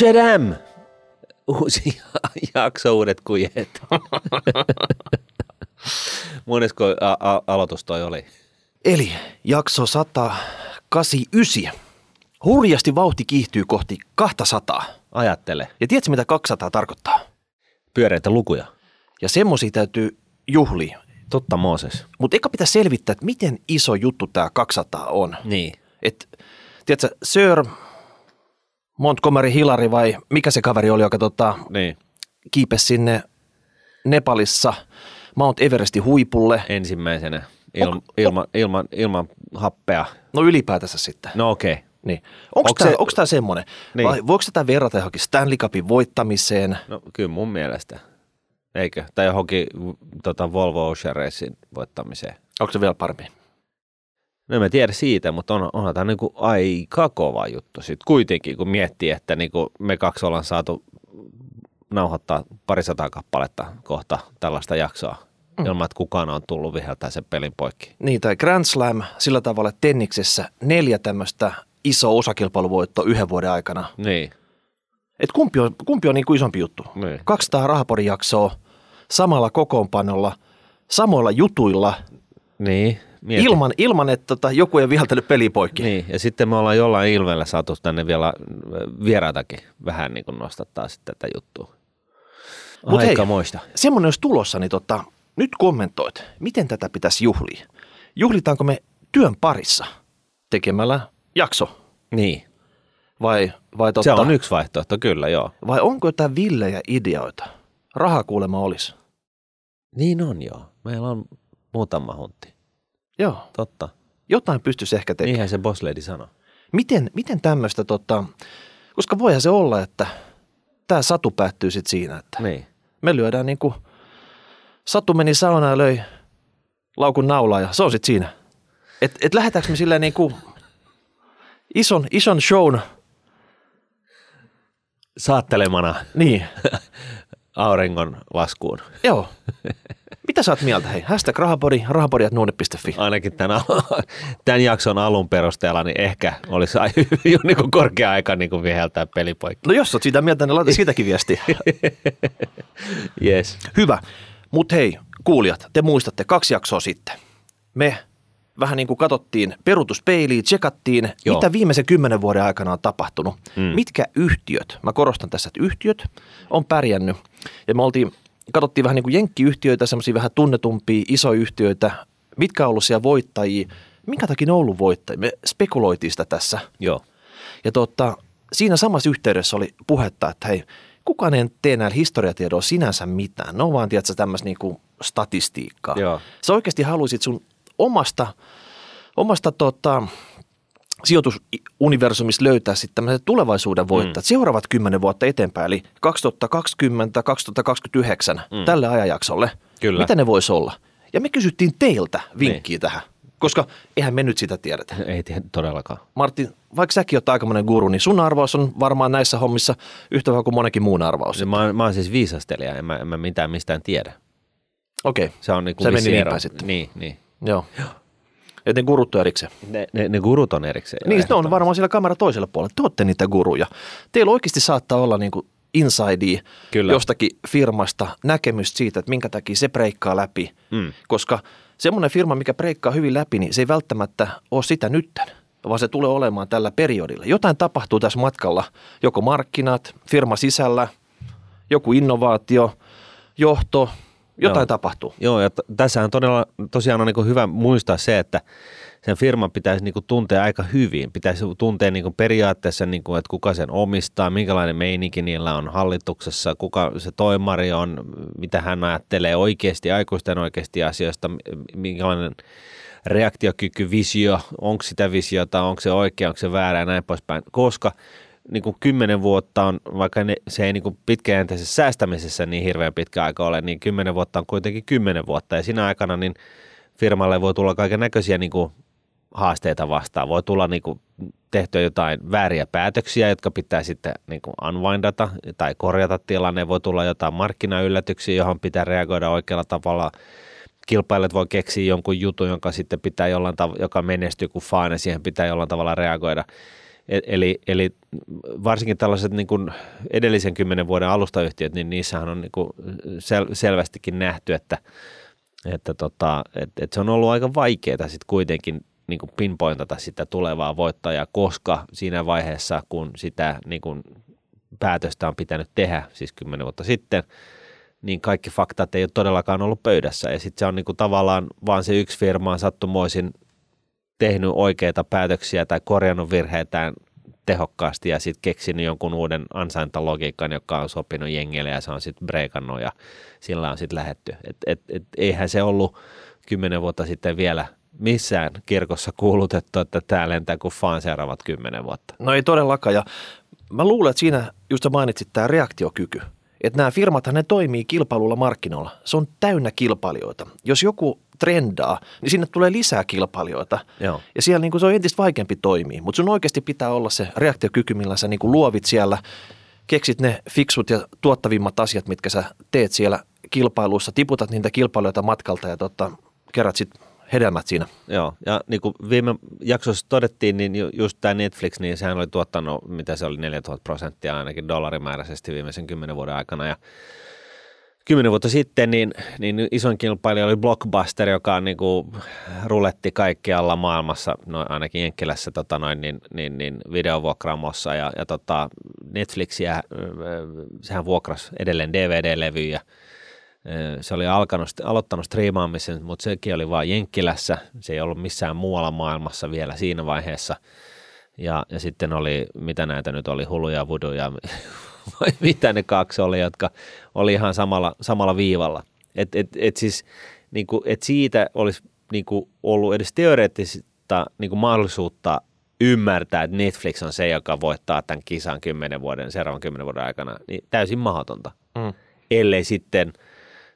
Tchadam! Uusi jakso, uudet kujet. Monesko a- a- aloitus toi oli? Eli jakso 189. Hurjasti vauhti kiihtyy kohti 200. Ajattele. Ja tiedätkö mitä 200 tarkoittaa? Pyöreitä lukuja. Ja semmosia täytyy juhlia. Totta Mooses. Mutta eka pitää selvittää, että miten iso juttu tämä 200 on. Niin. Et, tiedätkö, Sir Montgomery Hillary vai mikä se kaveri oli, joka tota, Niin. kiipesi sinne Nepalissa Mount Everestin huipulle. Ensimmäisenä. Ilma, ilma, ilman, ilman happea. No ylipäätänsä sitten. No okei. Okay. Niin. Onko tämä, se- onks tää semmoinen? Niin. Vai voiko tätä verrata johonkin Stanley Cupin voittamiseen? No kyllä mun mielestä. Eikö? Tai johonkin tota, Volvo Ocean Racing voittamiseen. Onko se vielä parempi? No en mä tiedä siitä, mutta on, onhan tämä niinku aika kova juttu sitten kuitenkin, kun miettii, että niinku me kaksi ollaan saatu nauhoittaa parisataa kappaletta kohta tällaista jaksoa, mm. ilman että kukaan on tullut viheltää sen pelin poikki. Niin, tai Grand Slam sillä tavalla, että tenniksessä neljä tämmöistä iso osakilpailuvoittoa yhden vuoden aikana. Niin, Et kumpi on, kumpi on niin kuin isompi juttu? Niin. 200 rahapodin jaksoa samalla kokoonpanolla, samoilla jutuilla, niin. Mieti. ilman, ilman että tota, joku ei viheltänyt peli poikki. Niin, ja sitten me ollaan jollain ilmeellä saatu tänne vielä äh, vieraitakin vähän niin kuin nostattaa sitten tätä juttua. Mut hei. Aika moista. Semmoinen jos tulossa, niin tota, nyt kommentoit, miten tätä pitäisi juhlia? Juhlitaanko me työn parissa tekemällä jakso? Niin, Vai, vai, se tota, on yksi vaihtoehto, kyllä joo. vai onko jotain villejä ideoita? Raha kuulemma olisi. Niin on joo. Meillä on muutama hunti. Joo, Totta. jotain pystyisi ehkä tekemään. Niinhän se boss lady sanoi. Miten, miten tämmöistä, tota, koska voihan se olla, että tämä satu päättyy sitten siinä, että Niin. me lyödään niin kuin, satu meni saunaan ja löi laukun naulaa ja se on sitten siinä. Et, et lähdetäänkö me silleen niin kuin ison, ison shown, Saattelemana niin, auringon laskuun. joo. Mitä sä oot mieltä? Hei, hashtag rahapodi, rahapodi.nuune.fi. Ainakin tämän, tämän jakson alun perusteella, niin ehkä olisi ai- jo niin kuin korkea aika niin kuin viheltää pelipoikki. No jos oot sitä mieltä, niin laita siitäkin viestiä. Yes. Hyvä. Mutta hei, kuulijat, te muistatte kaksi jaksoa sitten. Me vähän niin kuin katsottiin peruutuspeiliin, tsekattiin, Joo. Mitä viimeisen kymmenen vuoden aikana on tapahtunut. Mm. Mitkä yhtiöt, mä korostan tässä, että yhtiöt on pärjännyt. Ja me oltiin, katsottiin vähän niin kuin jenkkiyhtiöitä, semmoisia vähän tunnetumpia isoyhtiöitä, mitkä on ollut siellä voittajia, minkä takia ne on ollut voittajia. Me spekuloitiin sitä tässä. Joo. Ja tota, siinä samassa yhteydessä oli puhetta, että hei, kukaan ei tee näillä historiatiedoilla sinänsä mitään. Ne on vaan, tiedätkö, tämmöistä niinku statistiikkaa. Joo. Sä oikeasti haluaisit sun omasta, omasta tota, sijoitusuniversumista löytää sitten tämmöisen tulevaisuuden voittajat, mm. seuraavat kymmenen vuotta eteenpäin, eli 2020-2029 mm. tälle ajanjaksolle. Kyllä. Mitä ne voisi olla? Ja me kysyttiin teiltä vinkkiä niin. tähän, koska eihän me nyt sitä tiedetä. Ei tiedä todellakaan. Martin, vaikka säkin oot aikamoinen guru, niin sun arvaus on varmaan näissä hommissa yhtä hyvä kuin monenkin muun arvaus. Mä, oon- mä oon siis viisastelija, en mä, en mä mitään mistään tiedä. Okei, okay. Se on niin kuin Se meni niin päin sitten. Niin, niin. joo. Et ne gurut on erikseen. Ne, ne, ne gurut on erikseen. Niin, ne on varmaan siellä kamera toisella puolella. Te olette niitä guruja. Teillä oikeasti saattaa olla niin kuin insidea Kyllä. jostakin firmasta, näkemystä siitä, että minkä takia se breikkaa läpi. Mm. Koska semmoinen firma, mikä breikkaa hyvin läpi, niin se ei välttämättä ole sitä nytten, vaan se tulee olemaan tällä periodilla. Jotain tapahtuu tässä matkalla, joko markkinat, firma sisällä, joku innovaatio, johto, jotain Joo. tapahtuu. Joo, ja t- tässähän todella, tosiaan on niin hyvä muistaa se, että sen firman pitäisi niin tuntea aika hyvin. Pitäisi tuntea niin periaatteessa, niin kuin, että kuka sen omistaa, minkälainen meininki niillä on hallituksessa, kuka se toimari on, mitä hän ajattelee oikeasti, aikuisten oikeasti asioista, minkälainen reaktiokyky, visio, onko sitä visiota, onko se oikea, onko se väärä ja näin poispäin. Koska niin kuin kymmenen vuotta on, vaikka ne, se ei niin kuin pitkäjänteisessä säästämisessä niin hirveän pitkä aika ole, niin kymmenen vuotta on kuitenkin kymmenen vuotta. Ja siinä aikana niin firmalle voi tulla kaiken näköisiä niin haasteita vastaan. Voi tulla niin kuin tehtyä jotain vääriä päätöksiä, jotka pitää sitten niin kuin unwindata tai korjata tilanne. Voi tulla jotain markkinayllätyksiä, johon pitää reagoida oikealla tavalla. Kilpailijat voi keksiä jonkun jutun, jonka sitten pitää jollain tav- joka menestyy kuin faana, siihen pitää jollain tavalla reagoida. E- eli, eli varsinkin tällaiset niin kuin edellisen kymmenen vuoden alustayhtiöt, niin niissähän on niin kuin sel- selvästikin nähty, että, että, tota, että, että se on ollut aika vaikeaa sitten kuitenkin niin kuin pinpointata sitä tulevaa voittajaa, koska siinä vaiheessa, kun sitä niin kuin päätöstä on pitänyt tehdä, siis kymmenen vuotta sitten, niin kaikki faktat ei ole todellakaan ollut pöydässä. Ja sitten se on niin kuin tavallaan vaan se yksi firma on sattumoisin tehnyt oikeita päätöksiä tai korjannut virheitään tehokkaasti ja sitten keksinyt jonkun uuden ansaintalogiikan, joka on sopinut jengille ja se on sitten breikannut ja sillä on sitten lähetty. Et, et, et, eihän se ollut kymmenen vuotta sitten vielä missään kirkossa kuulutettu, että tämä lentää kuin faan seuraavat kymmenen vuotta. No ei todellakaan ja mä luulen, että siinä just sä mainitsit tämä reaktiokyky. Että nämä firmathan ne toimii kilpailulla markkinoilla. Se on täynnä kilpailijoita. Jos joku trendaa, niin sinne tulee lisää kilpailijoita. Joo. Ja siellä niin kuin se on entistä vaikeampi toimia. Mutta sun oikeasti pitää olla se reaktiokyky, millä sä niin kuin luovit siellä, keksit ne fiksut ja tuottavimmat asiat, mitkä sä teet siellä kilpailuissa, tiputat niitä kilpailijoita matkalta ja tota, kerät sitten hedelmät siinä. Joo, ja niin kuin viime jaksossa todettiin, niin ju- just tämä Netflix, niin sehän oli tuottanut, mitä se oli, 4000 prosenttia ainakin dollarimääräisesti viimeisen kymmenen vuoden aikana, ja kymmenen vuotta sitten, niin, niin isoin kilpailija oli Blockbuster, joka on niin kuin ruletti kaikkialla maailmassa, no ainakin Jenkkilässä tota noin, niin, niin, niin videovuokraamossa ja, ja tota Netflixiä, sehän vuokrasi edelleen DVD-levyjä. Ö, Se oli alkanut, aloittanut striimaamisen, mutta sekin oli vain Jenkkilässä, se ei ollut missään muualla maailmassa vielä siinä vaiheessa. Ja, ja sitten oli, mitä näitä nyt oli, Hulu ja Vudu ja vai mitä ne kaksi oli, jotka oli ihan samalla, samalla viivalla. Et, et, et siis, niin kuin, et siitä olisi niin kuin ollut edes teoreettista niin kuin mahdollisuutta ymmärtää, että Netflix on se, joka voittaa tämän kisan kymmenen vuoden, seuraavan kymmenen vuoden aikana, niin täysin mahdotonta. Mm. Ellei sitten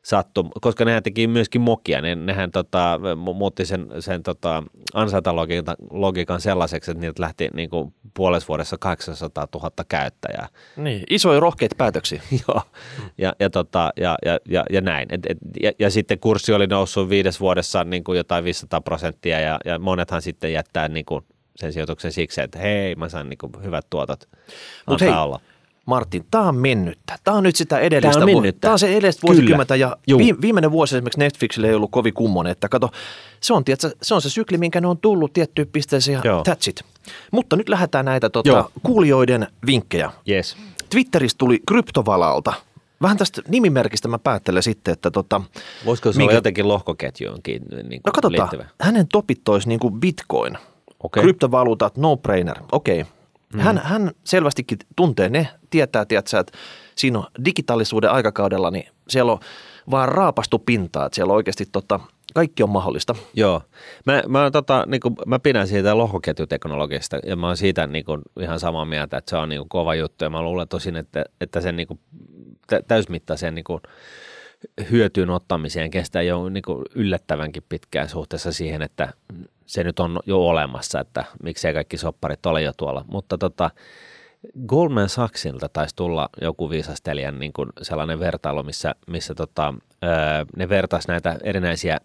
sattu, koska nehän teki myöskin mokia, ne, nehän tota, mu- muutti sen, sen tota, ansaintalogiikan logiikan sellaiseksi, että niiltä lähti niin kuin puolessa vuodessa 800 000 käyttäjää. Niin, isoja rohkeita päätöksiä. Joo, ja, ja, tota, ja, ja, ja, ja näin. Et, et, ja, ja sitten kurssi oli noussut viides vuodessa niin kuin jotain 500 prosenttia, ja, ja monethan sitten jättää niin kuin sen sijoituksen siksi, että hei, mä saan niin kuin hyvät tuotot. Mut Antaa hei, olla. Martin, tämä on mennyttä. Tämä on nyt sitä edellistä. Tää on mennyttä. Tämä on se edellistä vuosikymmentä ja Juu. vi- viimeinen vuosi esimerkiksi Netflixille ei ollut kovin kummonen. Että kato, se on, tiedätkö, se on se sykli, minkä ne on tullut tiettyyn pisteeseen ja Joo. that's it. Mutta nyt lähdetään näitä tota, Joo. kuulijoiden vinkkejä. Yes. Twitteristä tuli kryptovalalta. Vähän tästä nimimerkistä mä päättelen sitten, että tota, Voisiko se Minkä- olla jotenkin lohkoketjuunkin niin no katsotaan, liittyvä? hänen topit olisi niin kuin bitcoin, Okei. kryptovaluutat, no-brainer, okei. Okay. Mm. Hän, hän selvästikin tuntee ne, tietää, tiedätkö, että siinä on digitaalisuuden aikakaudella, niin siellä on vaan raapastu pintaa, että siellä oikeasti tota, kaikki on mahdollista. Joo. Mä, mä, tota, niin kuin, mä pidän siitä lohkoketjuteknologiasta ja mä oon siitä niin kuin, ihan samaa mieltä, että se on niin kuin, kova juttu ja mä luulen tosin, että, että sen niin kuin, tä- täysmittaisen niin kuin, hyötyyn ottamiseen kestää jo niin kuin, yllättävänkin pitkään suhteessa siihen, että se nyt on jo olemassa, että miksei kaikki sopparit ole jo tuolla. Mutta tota, Goldman Sachsilta taisi tulla joku viisastelijan niin kuin sellainen vertailu, missä, missä tota, ne vertaisi näitä erinäisiä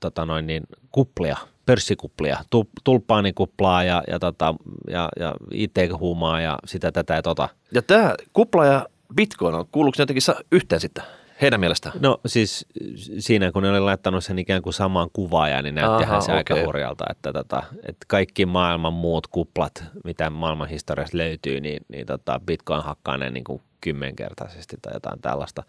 tota noin niin, kuplia, pörssikuplia, tu- tulppaanikuplaa ja, ja, tota, ja, ja IT-huumaa ja sitä tätä ja tota. Ja tämä kupla ja bitcoin, on- kuuluuko ne jotenkin yhteen sitten heidän mielestään? No siis siinä kun ne oli laittanut sen ikään kuin samaan kuvaajaan, niin näyttihän se aika okei. hurjalta, että, tota, että kaikki maailman muut kuplat, mitä maailman historiasta löytyy, niin, niin tota Bitcoin hakkaa ne niin kuin kymmenkertaisesti tai jotain tällaista.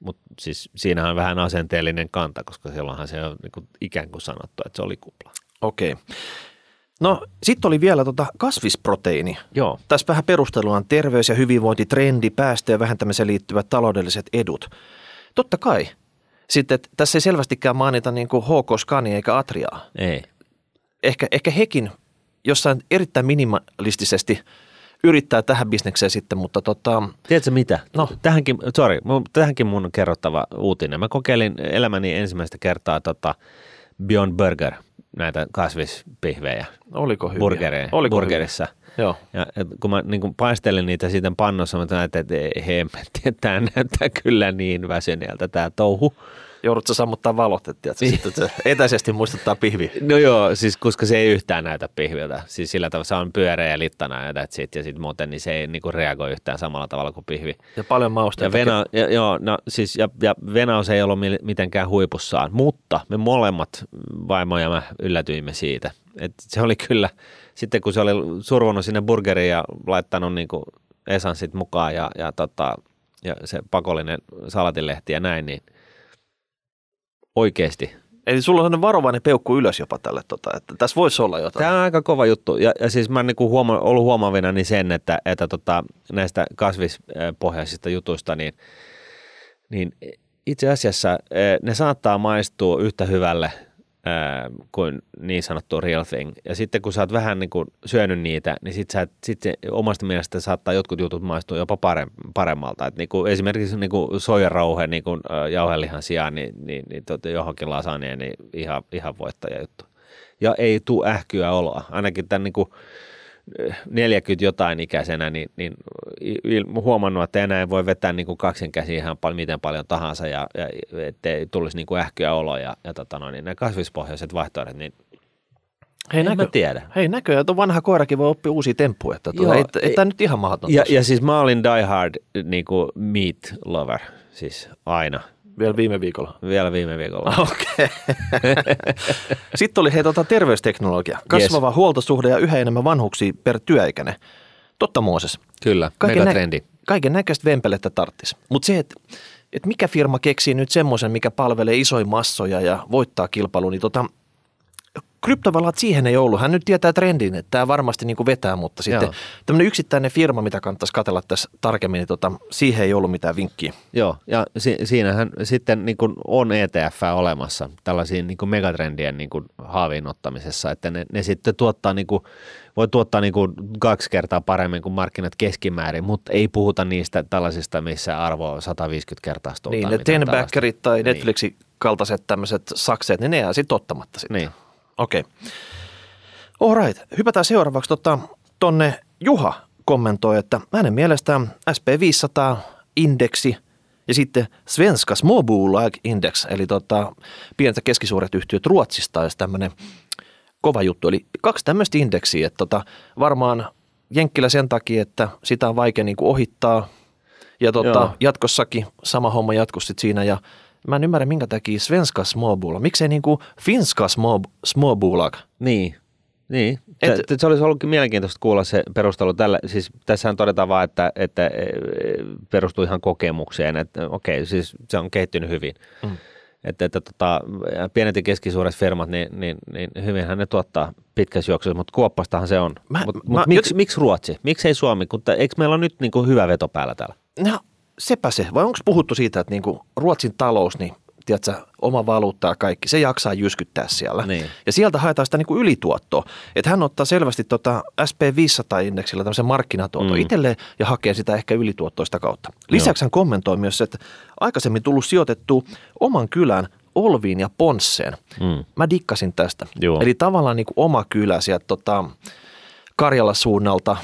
Mutta siis siinähän on vähän asenteellinen kanta, koska silloinhan se on niin kuin ikään kuin sanottu, että se oli kupla. Okei. No sitten oli vielä tota kasvisproteiini. Joo. Tässä vähän perusteluna terveys- ja hyvinvointitrendi, päästöjen vähentämiseen liittyvät taloudelliset edut. Totta kai. Sitten että tässä ei selvästikään mainita niin kuin HK Scania eikä Atriaa. Ei. Ehkä, ehkä hekin jossain erittäin minimalistisesti yrittää tähän bisnekseen sitten, mutta tota, Tiedätkö mitä? No. Tähänkin, sorry, tähänkin mun on kerrottava uutinen. Mä kokeilin elämäni ensimmäistä kertaa tota Beyond Burger, näitä kasvispihvejä. oliko hyviä? burgereja, Oliko burgerissa. Joo. Ja kun mä niin kun paistelin niitä siitä pannossa, mä näytin, että ei hemmetti, että tämä näyttää kyllä niin väsyneeltä tämä touhu. Joudutko sammuttaa valot, että tiedätkö, sitten se etäisesti muistuttaa pihvi. No joo, siis koska se ei yhtään näytä pihviltä. Siis sillä tavalla se on pyöreä ja littana ja that's it. Ja sitten muuten niin se ei niin reagoi yhtään samalla tavalla kuin pihvi. Ja paljon Ja, mausteita. Vena, ja, joo, no, siis, ja, ja Venaus ei ollut mi- mitenkään huipussaan, mutta me molemmat, vaimo ja mä, yllätyimme siitä. Et se oli kyllä, sitten kun se oli survonut sinne burgeriin ja laittanut niin kuin Esan sit mukaan ja, ja, tota, ja se pakollinen salatilehti ja näin, niin oikeasti. Eli sulla on sellainen varovainen peukku ylös jopa tälle, tota, että tässä voisi olla jotain. Tämä on aika kova juttu. Ja, ja siis mä oon niinku huoma, ollut huomaavina niin sen, että, että tota, näistä kasvispohjaisista jutuista, niin, niin itse asiassa eh, ne saattaa maistua yhtä hyvälle eh, kuin niin sanottu real thing. Ja sitten kun sä oot vähän niin kuin syönyt niitä, niin sitten sä, sit se omasta mielestä saattaa jotkut jutut maistua jopa parem- paremmalta. Et niin kuin esimerkiksi niin kuin soijarauhe niin kuin jauhelihan sijaan, niin, niin, niin tota, johonkin lasaneen, niin ihan, ihan voittaja juttu. Ja ei tuu ähkyä oloa. Ainakin tämän niin kuin 40 jotain ikäisenä, niin, niin huomannut, että enää ei voi vetää niin kuin kaksin käsi ihan pal- miten paljon tahansa ja, ja ettei tulisi niin kuin ähkyä oloa ja, ja tota noin, niin nämä kasvispohjaiset vaihtoehdot, niin Hei, en mä tiedä. Hei näköjään, tuo vanha koirakin voi oppia uusia temppuja. Että tuota, Joo, ei, ei, tämä nyt ihan mahdoton. Ja, ja siis mä olin Die Hard niin kuin meat lover, siis aina, Vielä viime viikolla. vielä viime viikolla. Okei. Sitten oli hei, tota, terveysteknologia. Kasvava huoltosuhde ja yhä enemmän vanhuksia per työikäinen. Totta Mooses. Kyllä, Kaiken, megatrendi. kaiken näköistä vempelettä tarttis. Mutta se, että et mikä firma keksii nyt semmoisen, mikä palvelee isoja massoja ja voittaa kilpailun, niin tota, kryptovalat siihen ei ollut. Hän nyt tietää trendin, että tämä varmasti niin kuin vetää, mutta sitten Joo. tämmöinen yksittäinen firma, mitä kannattaisi katella tässä tarkemmin, niin tota, siihen ei ollut mitään vinkkiä. Joo, ja si- siinähän sitten niin kuin on ETF olemassa tällaisiin niin kuin megatrendien niin kuin haaviin ottamisessa, että ne, ne sitten tuottaa niin kuin, voi tuottaa niin kuin kaksi kertaa paremmin kuin markkinat keskimäärin, mutta ei puhuta niistä tällaisista, missä arvo on 150 kertaa Niin, ne tenbackerit tai Netflixin kaltaiset tämmöiset sakseet, niin ne jää sitten ottamatta sitten. Niin. Okei. Alright, hypätään seuraavaksi tota, tonne Juha kommentoi, että hänen mielestään SP500 indeksi ja sitten Svenska Småbolag Index, eli tota, pientä keskisuuret yhtiöt Ruotsista olisi tämmöinen kova juttu. Eli kaksi tämmöistä indeksiä, että tota, varmaan Jenkkilä sen takia, että sitä on vaikea niin kuin ohittaa ja tota, Joo. jatkossakin sama homma sit siinä ja mä en ymmärrä minkä takia Svenska Småbolag, miksei niin kuin Finska Små- Småbolag. Niin, niin. Et- Et, se olisi ollutkin mielenkiintoista kuulla se perustelu tällä. Siis tässähän todetaan vaan, että, että e, perustuu ihan kokemukseen, että okei, siis se on kehittynyt hyvin. Mm. Että, että tota, pienet ja keskisuuret firmat, niin, niin, niin hyvinhän ne tuottaa pitkässä juoksussa, mutta kuoppastahan se on. Mä- Mutta mä- mut miksi, miksi Ruotsi? Miksi ei Suomi? Kun eikö meillä ole nyt niin kuin hyvä veto päällä täällä? No sepä se, vai onko puhuttu siitä, että niin kuin Ruotsin talous, niin tiedätkö, oma valuutta ja kaikki, se jaksaa jyskyttää siellä. Niin. Ja sieltä haetaan sitä niin kuin ylituottoa. Että hän ottaa selvästi tota SP500-indeksillä tämmöisen markkinatuoton mm. Itselleen ja hakee sitä ehkä ylituottoista kautta. Lisäksi hän kommentoi myös, että aikaisemmin tullut sijoitettu oman kylän Olviin ja Ponsseen. Mm. Mä dikkasin tästä. Joo. Eli tavallaan niin kuin oma kylä sieltä tota, Karjala suunnalta.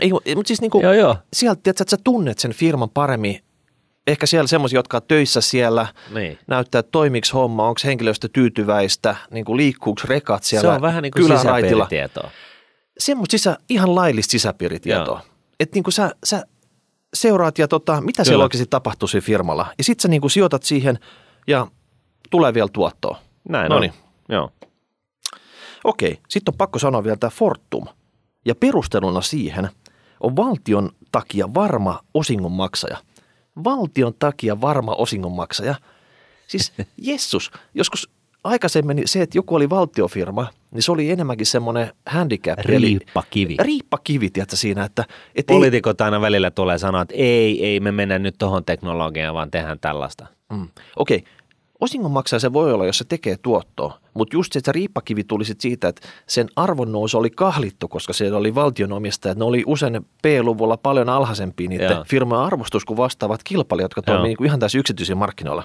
Ei, mutta siis niin kuin, Joo, joo. sieltä, tiedätkö, että sä tunnet sen firman paremmin. Ehkä siellä semmoisia, jotka on töissä siellä, Niin. näyttää, että toimiks homma, onko henkilöstö tyytyväistä, niin kuin liikkuuko rekat siellä Se on vähän niin kuin sisäpiiritietoa. Semmoista sisä, ihan laillista sisäpiiritietoa. Että niin kuin sä, sä seuraat ja tota, mitä siellä Kyllä. oikeasti tapahtuu siinä firmalla. Ja sit sä niin kuin sijoitat siihen ja tulee vielä tuottoa. Näin Noniin. on. Joo. Okei, sitten on pakko sanoa vielä tämä Fortum. Ja perusteluna siihen on valtion takia varma osingonmaksaja. Valtion takia varma osingonmaksaja. Siis Jessus, joskus aikaisemmin se, että joku oli valtiofirma, niin se oli enemmänkin semmoinen handicap. eli- Riippakivi. Riippakivi, tiedätkö siinä, että, että Poliitikot aina välillä tulee sanoa, että ei, ei me mennä nyt tuohon teknologiaan, vaan tehdään tällaista. Mm. Okei, osingonmaksaja se voi olla, jos se tekee tuottoa, mutta just se, että riippakivi tuli sit siitä, että sen arvonnousu oli kahlittu, koska siellä oli valtionomistajat. Ne oli usein P-luvulla paljon alhaisempia niiden Joo. firmojen arvostus kuin vastaavat kilpailijat, jotka toimii niin kuin ihan tässä yksityisillä markkinoilla.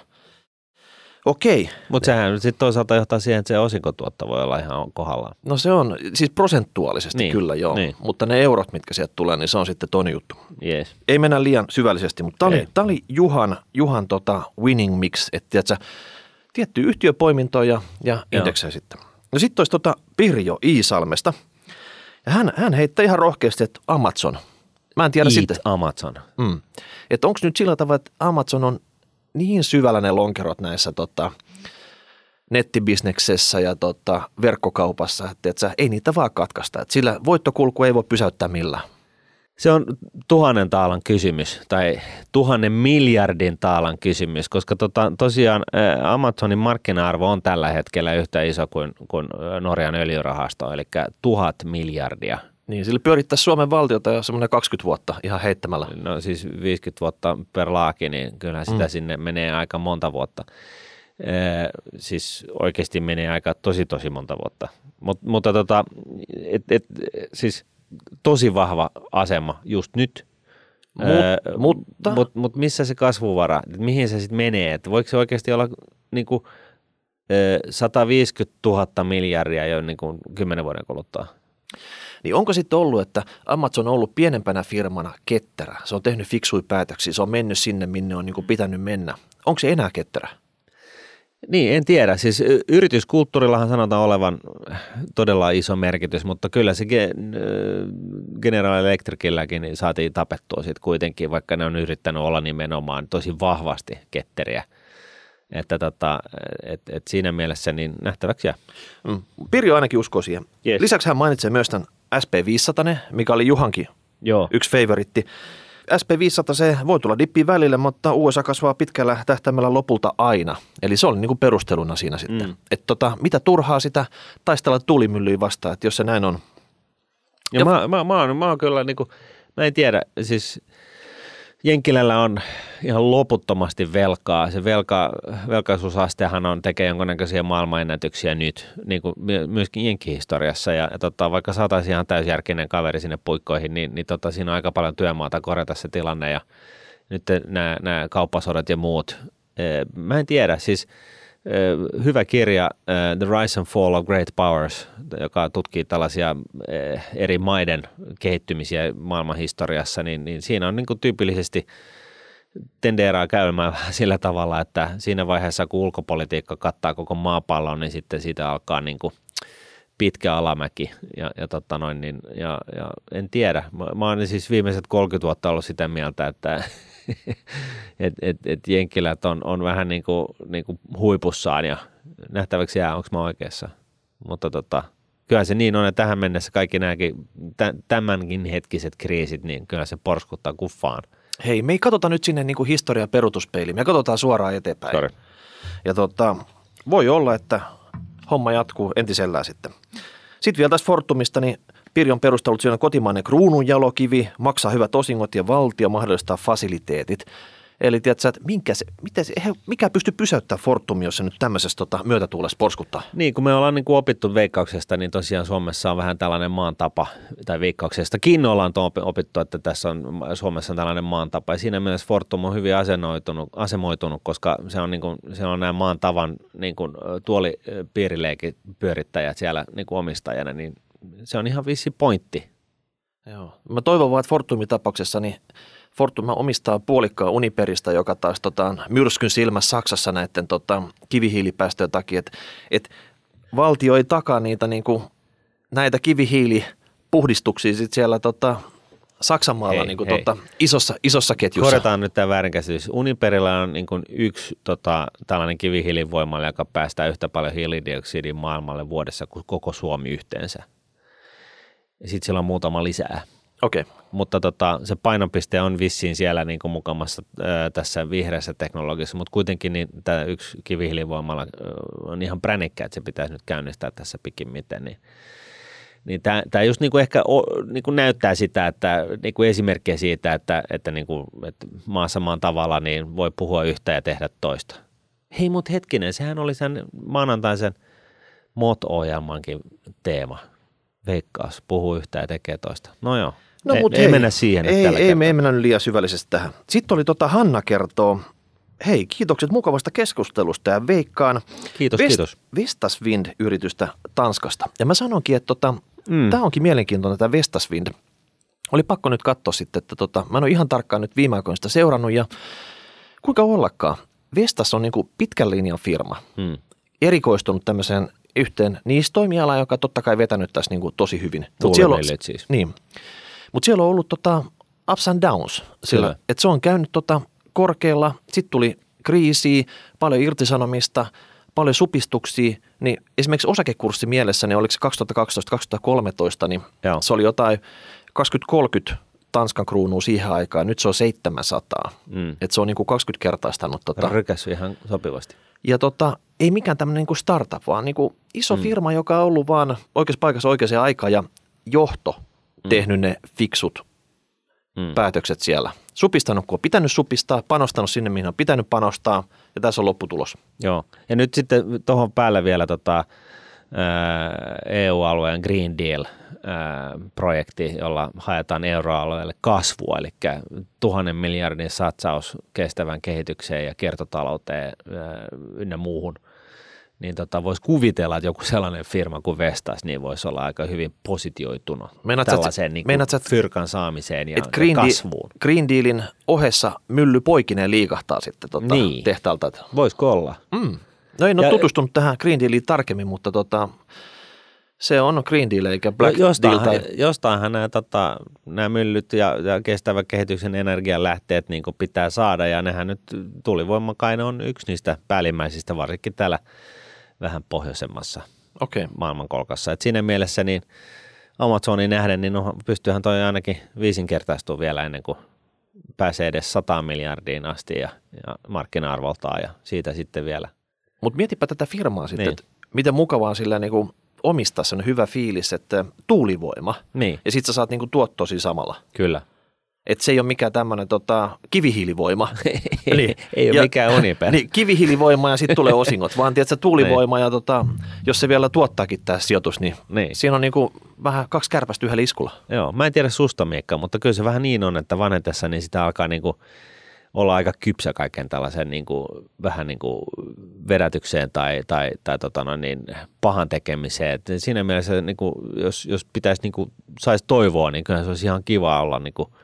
Okei. Mutta sehän sitten toisaalta johtaa siihen, että se osinkotuotto voi olla ihan kohdallaan. No se on, siis prosentuaalisesti Niin, kyllä joo, niin. mutta ne eurot, mitkä sieltä tulee, niin se on sitten toinen juttu. Jees. Ei mennä liian syvällisesti, mutta tämä oli, tää oli Juhan, Juhan tota winning mix, että tiedätkö, tietty yhtiöpoiminto ja, ja Joo. indeksejä sitten. No sitten olisi tota Pirjo Iisalmesta. Ja hän, hän heittää ihan rohkeasti, että Amazon. Mä en tiedä Eat sitten, Amazon. mm, että onko nyt sillä tavalla, että Amazon on niin syvällä ne lonkerot näissä tota, nettibisneksessä ja tota, verkkokaupassa, että et sä, ei niitä vaan katkaista. Et sillä voittokulku ei voi pysäyttää millään. Se on tuhannen taalan kysymys tai tuhannen miljardin taalan kysymys, koska tota, tosiaan Amazonin markkina-arvo on tällä hetkellä yhtä iso kuin, kuin Norjan öljyrahasto, eli tuhat miljardia. Niin, sillä pyörittäisi Suomen valtiota jo semmoinen 20 vuotta ihan heittämällä. No siis 50 vuotta per laaki, niin kyllähän sitä mm. sinne menee aika monta vuotta. Ee, siis oikeasti menee aika tosi tosi monta vuotta. Mut, mutta tota, et, et, siis tosi vahva asema just nyt. Mut- Ee, mutta- mut, mut missä se kasvuvara, mihin se sitten menee? Et voiko se oikeasti olla niinku, ö, 150 000 miljardia jo niinku 10 vuoden kuluttua? Niin onko sitten ollut, että Amazon on ollut pienempänä firmana ketterä? Se on tehnyt fiksuja päätöksiä, se on mennyt sinne, minne on niin pitänyt mennä. Onko se enää ketterä? Niin, en tiedä. Siis yrityskulttuurillahan sanotaan olevan todella iso merkitys, mutta kyllä se General Electricilläkin niin saatiin tapettua sitten kuitenkin, vaikka ne on yrittänyt olla nimenomaan tosi vahvasti ketteriä. Että tota, et, et siinä mielessä niin nähtäväksi jää. Mm. Pirjo ainakin uskoo siihen. Yes. Lisäksi hän mainitsee myös tämän SP500, mikä oli Juhankin Joo. yksi favoritti. SP500 se voi tulla dippiin välille, mutta USA kasvaa pitkällä tähtäimellä lopulta aina. Eli se oli niin kuin perusteluna siinä sitten. Mm. Että tota, mitä turhaa sitä taistella tuulimyllyä vastaan, että jos se näin on. Ja, Ja- mä, mä, mä, oon, mä oon kyllä, niin kuin, mä en tiedä, siis Jenkkilällä on ihan loputtomasti velkaa. Se velka, velkaisuusastehan on, tekee jonkinnäköisiä maailmanennätyksiä nyt, niin kuin my- myöskin Jenkki-historiassa. Ja, ja tota, vaikka saataisiin ihan täysjärkinen kaveri sinne puikkoihin, niin, niin tota, siinä on aika paljon työmaata korjata se tilanne. Ja nyt nämä, nämä kauppasodat ja muut. Mä en tiedä, siis hyvä kirja The Rise and Fall of Great Powers, joka tutkii tällaisia eri maiden kehittymisiä maailman historiassa, niin, niin siinä on niin kuin tyypillisesti tendeeraa käymään sillä tavalla, että siinä vaiheessa kun ulkopolitiikka kattaa koko maapallon, niin sitten siitä alkaa niin kuin pitkä alamäki ja, ja, tota noin, niin, ja, ja en tiedä. Mä, mä oon siis viimeiset 30 vuotta ollut sitä mieltä, että et, et, et jenkkilät on, on vähän niin kuin, niin kuin huipussaan ja nähtäväksi jää, onko mä oikeassa. Mutta tota, kyllä se niin on, että tähän mennessä kaikki nämäkin, tä, tämänkin hetkiset kriisit, niin kyllä se porskuttaa kuffaan. Hei, me ei katsota nyt sinne niin kuin historian peruutuspeiliin, me katsotaan suoraan eteenpäin. Sorry. Ja tota, voi olla, että homma jatkuu entisellään sitten. Sitten vielä tästä Fortumista, niin Pirjon perustelut siinä on kotimainen kruununjalokivi, maksaa hyvät osingot ja valtio mahdollistaa fasiliteetit. Eli tiedätkö, että minkä se, miten se, mikä pystyy pysäyttämään Fortumia, jos se nyt tämmöisessä tota, myötätuulessa porskuttaa? Niin, kun me ollaan niin kuin opittu veikkauksesta, niin tosiaan Suomessa on vähän tällainen maantapa, tai veikkauksestakin ollaan to- opittu, että tässä on Suomessa on tällainen maantapa. Ja siinä mielessä Fortum on hyvin asennoitunut, asemoitunut, koska se on, niin kuin, se on nämä maan tavan niin kuin, tuolipiirileikin pyörittäjät siellä niin kuin omistajana, niin se on ihan vissi pointti. Joo. Mä toivon vaan, että Fortumin tapauksessa niin Fortum omistaa puolikkaan Uniperista, joka taas tota, myrskyn silmä Saksassa näiden tota, kivihiilipäästöjen takia, että et valtio ei takaa niitä niinku, näitä kivihiilipuhdistuksia sit siellä tota, Saksanmaalla Hei, niinku, hei. tota, isossa, isossa ketjussa. Korjataan nyt tämä väärinkäsitys. Uniperillä on niin kuin yksi tota, tällainen kivihiilivoimala, joka päästää yhtä paljon hiilidioksidia maailmalle vuodessa kuin koko Suomi yhteensä. Ja sitten siellä on muutama lisää. Okei, okay. Mutta tota, se painopiste on vissiin siellä niin kuin mukamassa ää, tässä vihreässä teknologiassa, mutta kuitenkin niin tämä yksi kivihiilivoimala ää, on ihan pränikkä, että se pitäisi nyt käynnistää tässä pikimmiten. Niin, niin tämä, tämä just niin kuin ehkä o, niin kuin näyttää sitä, että niin kuin esimerkkiä siitä, että, että, niin kuin, että maan tavalla niin voi puhua yhtä ja tehdä toista. Hei, mutta hetkinen, sehän oli sen maanantaisen MOT-ohjelmankin teema. Veikkaus, puhuu yhtä ja tekee toista. No joo, No, ei, mut ei hei, mennä siihen nyt ei, tällä ei, kertaa. me ei mennä nyt liian syvällisesti tähän. Sitten oli tota Hanna kertoo hei, kiitokset mukavasta keskustelusta ja veikkaan Kiitos, kiitos. Vestaswind-yritystä Tanskasta. Ja mä sanonkin, että tota, Mm. tämä onkin mielenkiintoinen tämä Vestaswind. Oli pakko nyt katsoa sitten, että tota, mä en ole ihan tarkkaan nyt viime aikoina sitä seurannut ja kuinka ollakaan. Vestas on niin kuin pitkän linjan firma, Mm. erikoistunut tämmöiseen yhteen niistä toimialaan, joka totta kai vetänyt tässä niin kuin tosi hyvin. Mut Tuulimyllyt siis. Niin, mutta siellä on ollut tota ups and downs, sillä, että se on käynyt tota korkealla, sitten tuli kriisiä, paljon irtisanomista, paljon supistuksia, niin esimerkiksi osakekurssi mielessä, niin oliko se 2012-2013, niin Joo. se oli jotain 20-30 Tanskan kruunua siihen aikaan, nyt se on 700. Mm. Että se on niin kuin 20 kertaistanut. Tota. Rykäsy ihan sopivasti. Ja tota, ei mikään tämmöinen niin kuin startup, vaan niin kuin iso mm. firma, joka on ollut vaan oikeassa paikassa oikeaan aikaan ja johto mm. tehnyt ne fiksut Mm. päätökset siellä. Supistanut, kun on pitänyt supistaa, panostanut sinne, mihin on pitänyt panostaa ja tässä on lopputulos. Joo. Ja nyt sitten tuohon päälle vielä tota, EU-alueen Green Deal-projekti, jolla haetaan euroalueelle kasvua, eli tuhannen miljardin satsaus kestävän kehitykseen ja kiertotalouteen ää, ynnä muuhun. Niin tota, voisi kuvitella, että joku sellainen firma kuin Vestas niin voisi olla aika hyvin positioitunut Meinaat sä, tällaiseen niin meinaat sä, että- fyrkan saamiseen ja, Et ja Green, kasvuun. Deal, Green Dealin ohessa mylly poikineen liikahtaa sitten tota Niin. tehtaalta. Voisiko olla? Mm. No en ole Ja- tutustunut tähän Green Dealiin tarkemmin, mutta tota, se on Green Deal eikä Black no, Deal. jostain, Tai, jostainhan nämä, tota, nämä myllyt ja, ja kestävän kehityksen energianlähteet niin pitää saada ja nehän nyt tulivoimakainen on yksi niistä päällimmäisistä varsinkin täällä vähän pohjoisemmassa. Okay. maailmankolkassa. Et siinä mielessä niin Amazonin nähden, niin on, pystyyhän toi ainakin viisinkertaistumaan vielä ennen kuin pääsee edes 100 miljardiin asti ja, ja markkina-arvoltaan ja siitä sitten vielä. Mutta mietipä tätä firmaa sitten, Niin. niin. että miten mukavaa sillä niinku omistaa sen hyvä fiilis, että tuulivoima. Niin, Ja sit sä saat niinku tuottoa siinä samalla. kyllä. Että se ei ole mikään tämmöinen tota, kivihiilivoima. Niin. Ei ole Ja- mikään uniper. niin, kivihiilivoima ja sitten tulee osingot, vaan tiedätkö, tuulivoima ja tota, jos se vielä tuottaakin tämä sijoitus, niin, Niin. siinä on niinku vähän kaksi kärpästä yhdellä iskulla. Joo, mä en tiedä susta Miekka, mutta kyllä se vähän niin on, että vanhetessa niin sitä alkaa niinku olla aika kypsä kaiken tällaisen niinku, vähän niinku vedätykseen tai, tai, tai tota no niin, pahan tekemiseen. Et siinä mielessä, niinku, jos, jos pitäisi niinku, saisi toivoa, niin kyllä se olisi ihan kiva olla niinku,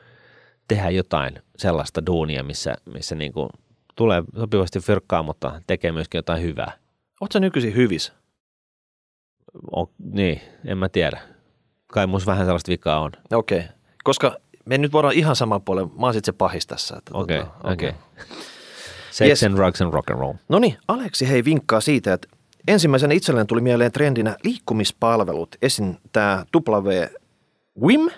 tehdä jotain sellaista duunia, missä, missä niinku, tulee sopivasti fyrkkaa, mutta tekee myöskin jotain hyvää. Oletko nykyisin hyvis? On, niin, en mä tiedä. Kai musta vähän sellaista vikaa on. Okei. Okay. Koska me nyt voidaan ihan saman puolen, mä oon sitten se pahis tässä. että Okei, tota, okei. Sex Yes. and drugs and rock and roll. No niin, Aleksi hei vinkkaa siitä, että ensimmäisenä itselleen tuli mieleen trendinä liikkumispalvelut. Esim. tämä W WIM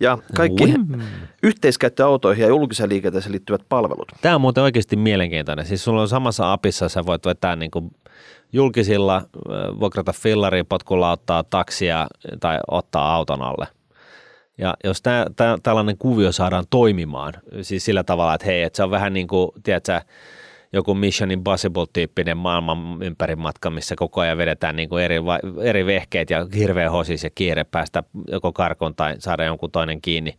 ja kaikki Whim. yhteiskäyttöautoihin ja julkiseen liikenteeseen liittyvät palvelut. Tämä on muuten oikeasti mielenkiintoinen. Siis sulla on samassa apissa, sä voit vetää niin kuin julkisilla, vuokrata fillari, potkulauttaa taksia tai ottaa auton alle. Ja jos tää, tää, tällainen kuvio saadaan toimimaan, siis sillä tavalla, että hei, että se on vähän niin kuin, tiedätkö, joku Mission Impossible-tyyppinen maailman ympäri matka, missä koko ajan vedetään niin kuin eri, eri vehkeet ja hirveä hosis ja kiire päästä joko karkoon tai saada jonkun toinen kiinni.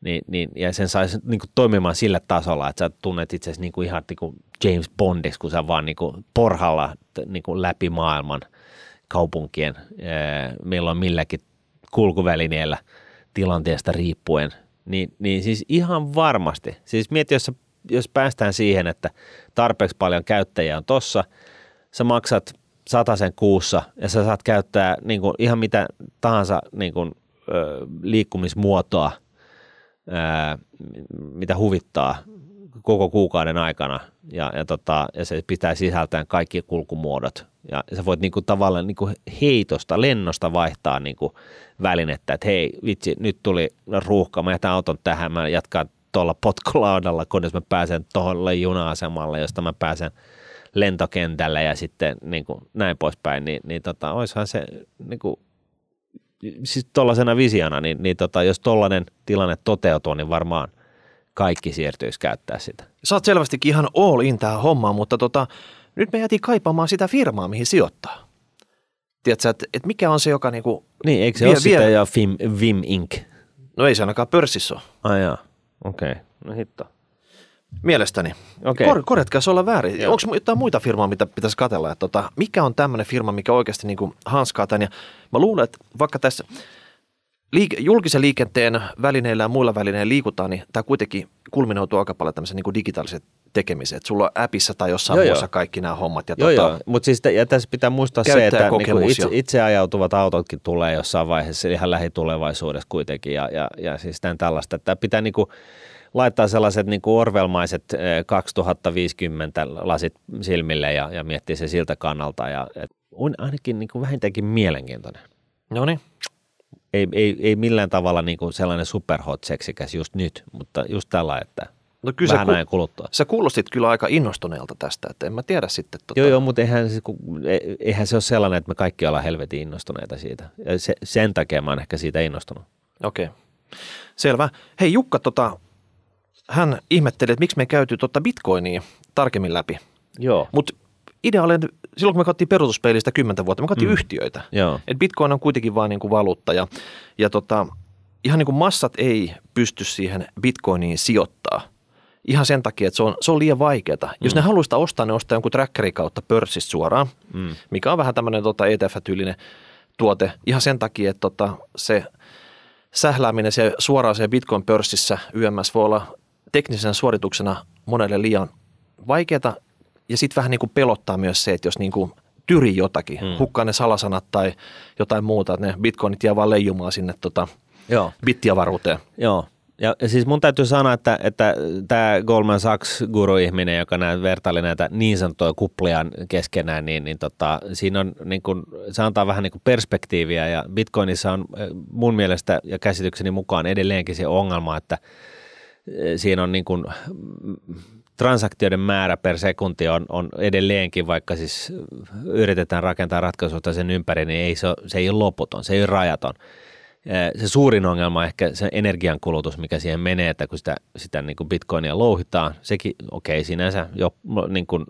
Niin, niin, ja sen saisi niin kuin toimimaan sillä tasolla, että sä tunnet itsesi niin kuin ihan niin kuin James Bondiksi, kun sä vaan niin kuin porhalla niin kuin läpi maailman kaupunkien, milloin milläkin kulkuvälineellä tilanteesta riippuen. Niin, niin siis ihan varmasti. Siis mieti, jos, jos päästään siihen, että tarpeeksi paljon käyttäjiä on tossa, sä maksat sen kuussa ja sä saat käyttää niin kuin ihan mitä tahansa niin kuin, ö, liikkumismuotoa, ää, mitä huvittaa koko kuukauden aikana ja, ja, tota, ja se pitää sisältään kaikki kulkumuodot. Ja sä voit niinku tavallaan niinku heitosta, lennosta vaihtaa niinku välinettä, että hei vitsi, nyt tuli ruuhka, mä jätän auton tähän, mä jatkan tuolla potkulaudalla, kunnes mä pääsen tuolle juna-asemalle, josta mä pääsen lentokentälle ja sitten niin kuin näin poispäin, niin, niin tota, oishan se niin kuin, siis tuollaisena visiona, niin, niin tota, jos tollainen tilanne toteutuu, niin varmaan kaikki siirtyisi käyttää sitä. Sä oot selvästikin ihan all in tähän hommaan, mutta tota, nyt me jätiin kaipaamaan sitä firmaa, mihin sijoittaa. Tiedätkö, että, että mikä on se, joka niinku, Niin, eikö se Vie- ole sitä vie- jo Vim, Vim Inc? no ei se ainakaan pörssissä ole. Ai jaa, okei. Okay. No hitto. Mielestäni. Okei. Kor- korjatkaa, se olla väärin. Joo. Onko jotain muita firmaa, mitä pitäisi katella? Että tota, mikä on tämmöinen firma, mikä oikeasti niin kuin hanskaa tämän? Ja mä luulen, että vaikka tässä liike- julkisen liikenteen välineillä ja muilla välineillä liikutaan, niin tämä kuitenkin kulminoituu aika paljon tämmöisen niin kuin digitaalisen tekemiseen. Että sulla on appissa tai jossain Joo, muussa joo. kaikki nämä hommat. Ja Joo, tota, joo. mutta siis ja tässä pitää muistaa se, että niinku itse, itse ajautuvat autotkin tulee jossain vaiheessa ihan lähitulevaisuudessa kuitenkin ja, ja, ja siis tämän tällaista. Että pitää niinku laittaa sellaiset niinku orvelmaiset eh, 2050 lasit silmille ja, ja miettiä se siltä kannalta ja et on ainakin niinku vähintäänkin mielenkiintoinen. no niin. Ei, ei, ei millään tavalla niinku sellainen superhot seksikäs just nyt, mutta just tällä, että No kyllä vähän ajan kuluttua. sä kuulostit kyllä aika innostuneelta tästä, että en mä tiedä sitten. Tota, Joo, joo, mutta eihän eihän se ole sellainen, että me kaikki ollaan helvetin innostuneita siitä. Ja se, sen takia mä oon ehkä siitä innostunut. Okei. Selvä. Hei Jukka, tota, hän ihmetteli, että miksi me käyty tota bitcoinia tarkemmin läpi. Joo. Mutta idea oli, että silloin kun me katsottiin peruutuspeilistä 10 vuotta, me katsottiin mm. yhtiöitä. Joo. Et bitcoin on kuitenkin vain niin kuin valuutta ja, ja tota, ihan niin kuin massat ei pysty siihen bitcoiniin sijoittaa. Ihan sen takia, että se on, se on liian vaikeaa. Jos ne haluaa sitä ostaa, ne ostaa jonkun trackerin kautta pörssistä suoraan, Mm. mikä on vähän tämmöinen tota ETF-tyylinen tuote. Ihan sen takia, että tota, se sählääminen se suoraan se Bitcoin-pörssissä YMS voi olla teknisenä suorituksena monelle liian vaikeaa. Ja sitten vähän niin kuin pelottaa myös se, että jos niin kuin tyrii jotakin, hmm. hukkaa ne salasanat tai jotain muuta, että ne bitcoinit jää vaan leijumaan sinne tota Joo. bittiavaruuteen. Joo. Ja, ja siis mun täytyy sanoa, että, että tämä Goldman Sachs guru-ihminen, joka näin vertaili näitä niin sanottuja kuplia keskenään, niin, niin tota, siinä on niin kun, se antaa vähän niin kuin perspektiiviä ja Bitcoinissa on eh, mun mielestä ja käsitykseni mukaan edelleenkin se ongelma, että eh, siinä on niin kuin, mm, transaktioiden määrä per sekunti on, on edelleenkin, vaikka siis yritetään rakentaa ratkaisuja sen ympäri, niin ei se, se ei ole loputon, se ei ole rajaton. Se suurin ongelma on ehkä se energiankulutus, mikä siihen menee, että kun sitä, sitä niin kuin bitcoinia louhitaan, sekin okei okay, sinänsä jo niin kuin,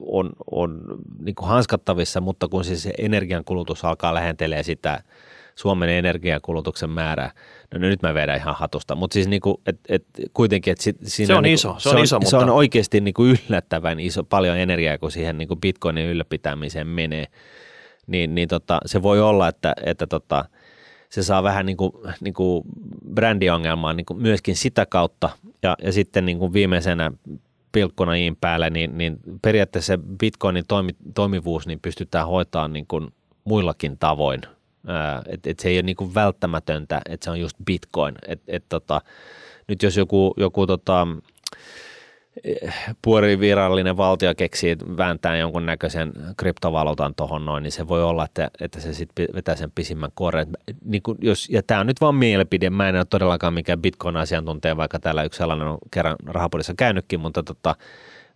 on, on niin kuin hanskattavissa, mutta kun siis se energiankulutus alkaa lähentelee sitä Suomen energiankulutuksen määrää, no nyt mä vedän ihan hatusta, mutta siis niin kuin, et, et, kuitenkin, että sit, siinä Se on niin iso, se on iso, se on mutta- oikeasti niin kuin yllättävän iso, paljon energiaa, kun siihen niin kuin bitcoinin ylläpitämiseen menee niin, niin tota, se voi olla, että, että tota, se saa vähän niin kuin, niin kuin brändiongelmaa niin kuin myöskin sitä kautta. Ja, ja sitten niin kuin viimeisenä pilkkuna iin päälle, niin, niin periaatteessa se bitcoinin toimi, toimivuus niin pystytään hoitamaan niin kuin muillakin tavoin. Että et se ei ole niin kuin välttämätöntä, että se on just bitcoin. Et, et tota, nyt jos joku, joku tota, puolivirallinen valtio keksii vääntää jonkun näköisen kryptovaluutan tuohon noin, niin se voi olla, että, että se sitten vetää sen pisimmän korren. Niin kuin jos, ja tämä on nyt vaan mielipide, mä en ole todellakaan mikään Bitcoin-asiantuntija, vaikka täällä yksi sellainen on kerran rahapodissa käynytkin, mutta tota,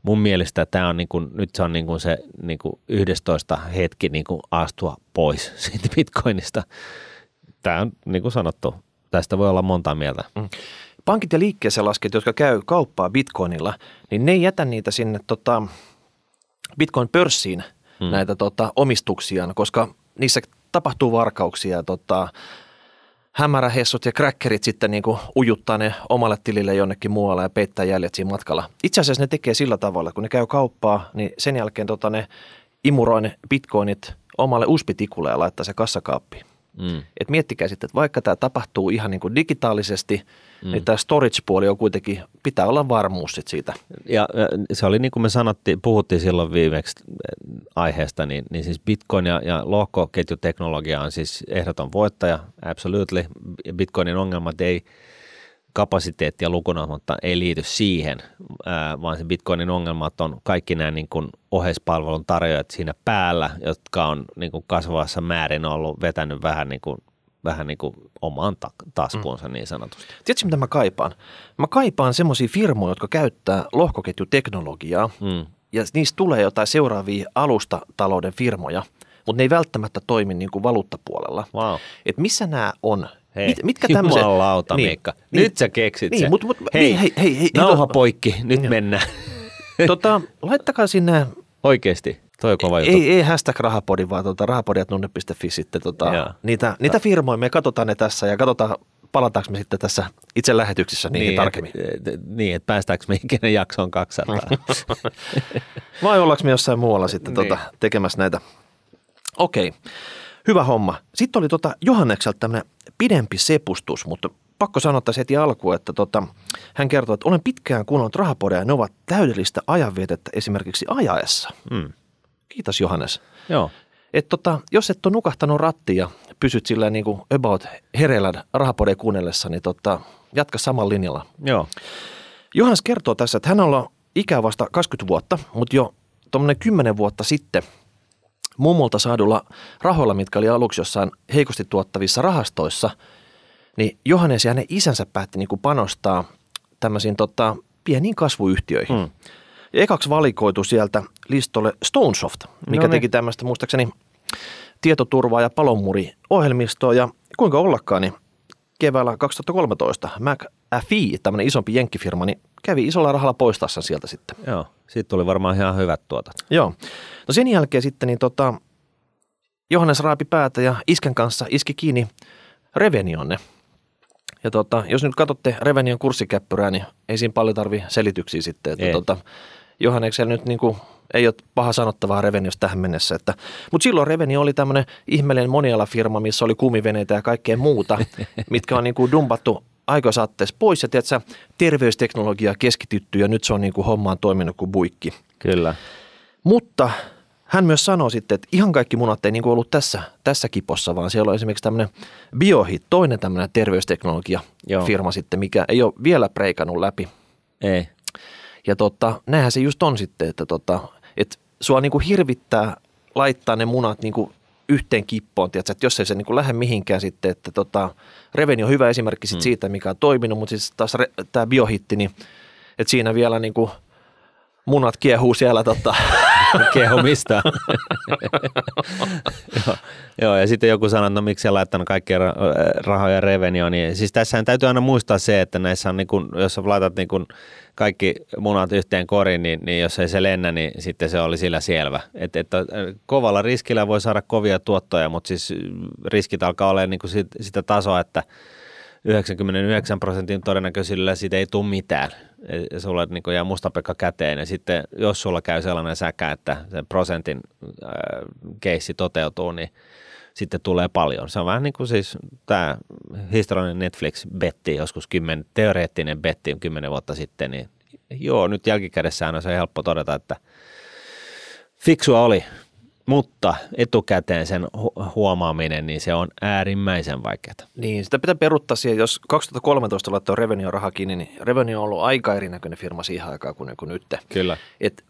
mun mielestä tämä on niin kuin, nyt se on niin kuin se niin kuin 11 hetki niin kuin astua pois siitä Bitcoinista. Tämä on niin kuin sanottu, tästä voi olla monta mieltä. Pankit ja liikkeessä lasket, jotka käy kauppaa bitcoinilla, niin ne ei jätä niitä sinne tota, bitcoin-pörssiin hmm. näitä tota, omistuksiaan, koska niissä tapahtuu varkauksia tota, hämärähessut ja crackerit sitten niin kuin ujuttaa ne omalle tilille jonnekin muualle ja peittää jäljet siinä matkalla. Itse asiassa ne tekee sillä tavalla, kun ne käy kauppaa, niin sen jälkeen tota, ne imuroi ne bitcoinit omalle uspitikulle ja laittaa se kassakaappiin. Mm. Et miettikää sitten, että vaikka tämä tapahtuu ihan niin kuin digitaalisesti, mm. niin tämä storage-puoli on kuitenkin, pitää olla varmuus sit siitä. Ja se oli niin kuin me sanottiin, puhuttiin silloin viimeksi aiheesta, niin, niin siis Bitcoin ja, ja lohkoketjuteknologia on siis ehdoton voittaja, absolutely. Bitcoinin ongelmat ei kapasiteettia lukuna, mutta ei liity siihen, vaan se Bitcoinin ongelmat on kaikki nämä niin kuin oheispalvelun tarjoajat siinä päällä, jotka on niin kuin kasvavassa määrin ollut vetänyt vähän niin kuin, vähän niin kuin omaan ta- taskuunsa niin sanotusti. Tiedätkö, mitä mä kaipaan? Mä kaipaan semmoisia firmoja, jotka käyttää lohkoketjuteknologiaa, Mm. ja niistä tulee jotain seuraavia alustatalouden firmoja, mutta ne ei välttämättä toimi niin kuin valuuttapuolella. Wow. Et missä nämä on? Hei, Mit, mitkä tämmöiset? Jumalauta, niin, Miikka. Nyt sä keksit niin, sen. Mut, mut, hei, niin, hei, hei, hei, nauha to- poikki, nyt Joo. mennään. tota, laittakaa sinne Oikeesti, toi on kova juttu. Ei, ei hashtag rahapodi, vaan tuota, rahapodi.nunne.fi sitten tota, niitä, niitä firmoja. Me katsotaan ne tässä ja katsotaan palataanko me sitten tässä itse lähetyksessä niihin niin, tarkemmin? Et, et, niin, että päästäänkö me ikinä jaksoon 200. Vai ollaanko me jossain muualla sitten Niin. tota, tekemässä näitä? Okei, hyvä homma. Sitten oli tota Johannekselta tämmöinen pidempi sepustus, mutta pakko sanoa tässä heti alkuun, että tota, hän kertoo, että olen pitkään kuunnellut rahapodeja ja ne ovat täydellistä ajanvietettä esimerkiksi ajaessa. mm. Kiitos Johannes. Joo, Et tota, jos et ole nukahtanut rattia ja pysyt sillä niin kuin about hereillä rahapodeja kuunnellessa, niin tota, jatka samalla linjalla. joo. Johannes kertoo tässä, että hän on ikää vasta 20 vuotta, mutta jo tuommoinen 10 vuotta sitten mummolta saadulla rahoilla, mitkä oli aluksi jossain heikosti tuottavissa rahastoissa, niin Johannes ja hänen isänsä päätti niin kuin panostaa tämmöisiin tota, pieniin kasvuyhtiöihin. Mm. Ja ekaksi valikoitu sieltä listolle Stonesoft, mikä No niin. teki tämmöistä muistaakseni tietoturvaa ja palomuri-ohjelmistoa. Ja kuinka ollakaan, niin keväällä 2013 McAfee, tämmöinen isompi jenkkifirma, niin kävi isolla rahalla poistaessa sieltä sitten. Joo, siitä tuli varmaan ihan hyvät tuotot. Joo. No sen jälkeen sitten niin tota, Johannes raapi päätä ja iskän kanssa iski kiinni Revenionne. Ja tota, jos nyt katsotte Revenion kurssikäppyrää, niin ei siinä paljon tarvi selityksiä sitten. Että Ei. tota, Johanneksella nyt niin kuin, ei ole paha sanottavaa Reveniosta tähän mennessä. Että, mutta silloin Revenio oli tämmöinen ihmeellinen monialafirma, missä oli kumiveneitä ja kaikkea muuta, mitkä on niin kuin dumpattu aikasaatteessa pois. Ja tiedätkö, terveysteknologia keskitytty ja nyt se on niin kuin hommaan toiminut kuin buikki. Kyllä. Mutta hän myös sanoi sitten, että ihan kaikki munat ei niin kuin ollut tässä, tässä kipossa, vaan siellä on esimerkiksi tämmöinen Biohit, toinen tämmöinen terveysteknologia Joo. firma sitten, mikä ei ole vielä preikannut läpi. Ei. Ja tota, näinhän se just on sitten, että, tota, että sua niin kuin hirvittää laittaa ne munat niin kuin yhteen kippoon, tiedätkö, että jos ei se niin kuin lähde mihinkään sitten, että tota, Reveni on hyvä esimerkki sit Mm. siitä, mikä on toiminut, mutta siis taas re- tämä biohitti, niin että siinä vielä niin kuin munat kiehuu siellä tota, Kehumista. joo, joo, ja sitten joku sanoi, että no miksi laittanut kaikkia ra- rahoja revenioon. Niin, siis tässähän täytyy aina muistaa se, että näissä on niin kun, jos laitat niin kun kaikki munat yhteen koriin, niin, niin jos ei se lennä, niin sitten se oli sillä selvä. Et, että äh, kovalla riskillä voi saada kovia tuottoja, mutta siis riskit alkaa olla niin kuin sit, sitä tasoa, että 99 prosentin todennäköisyydellä siitä ei tule mitään. Ja Sulle niin jää mustapekka käteen ja sitten jos sulla käy sellainen säkä, että se prosentin äh, keissi toteutuu, niin sitten tulee paljon. Se on vähän niin kuin siis tämä historiallinen Netflix-betti, joskus kymmen, teoreettinen betti kymmenen vuotta sitten, niin joo, nyt jälkikädessään on se helppo todeta, että fiksua oli, mutta etukäteen sen hu- huomaaminen, niin se on äärimmäisen vaikeaa. Niin, sitä pitää peruttaa siihen, jos 2013 laittoi Revenio raha kiinni, niin Revenio on ollut aika erinäköinen firma siihen aikaan kuin, kuin nyt. Kyllä.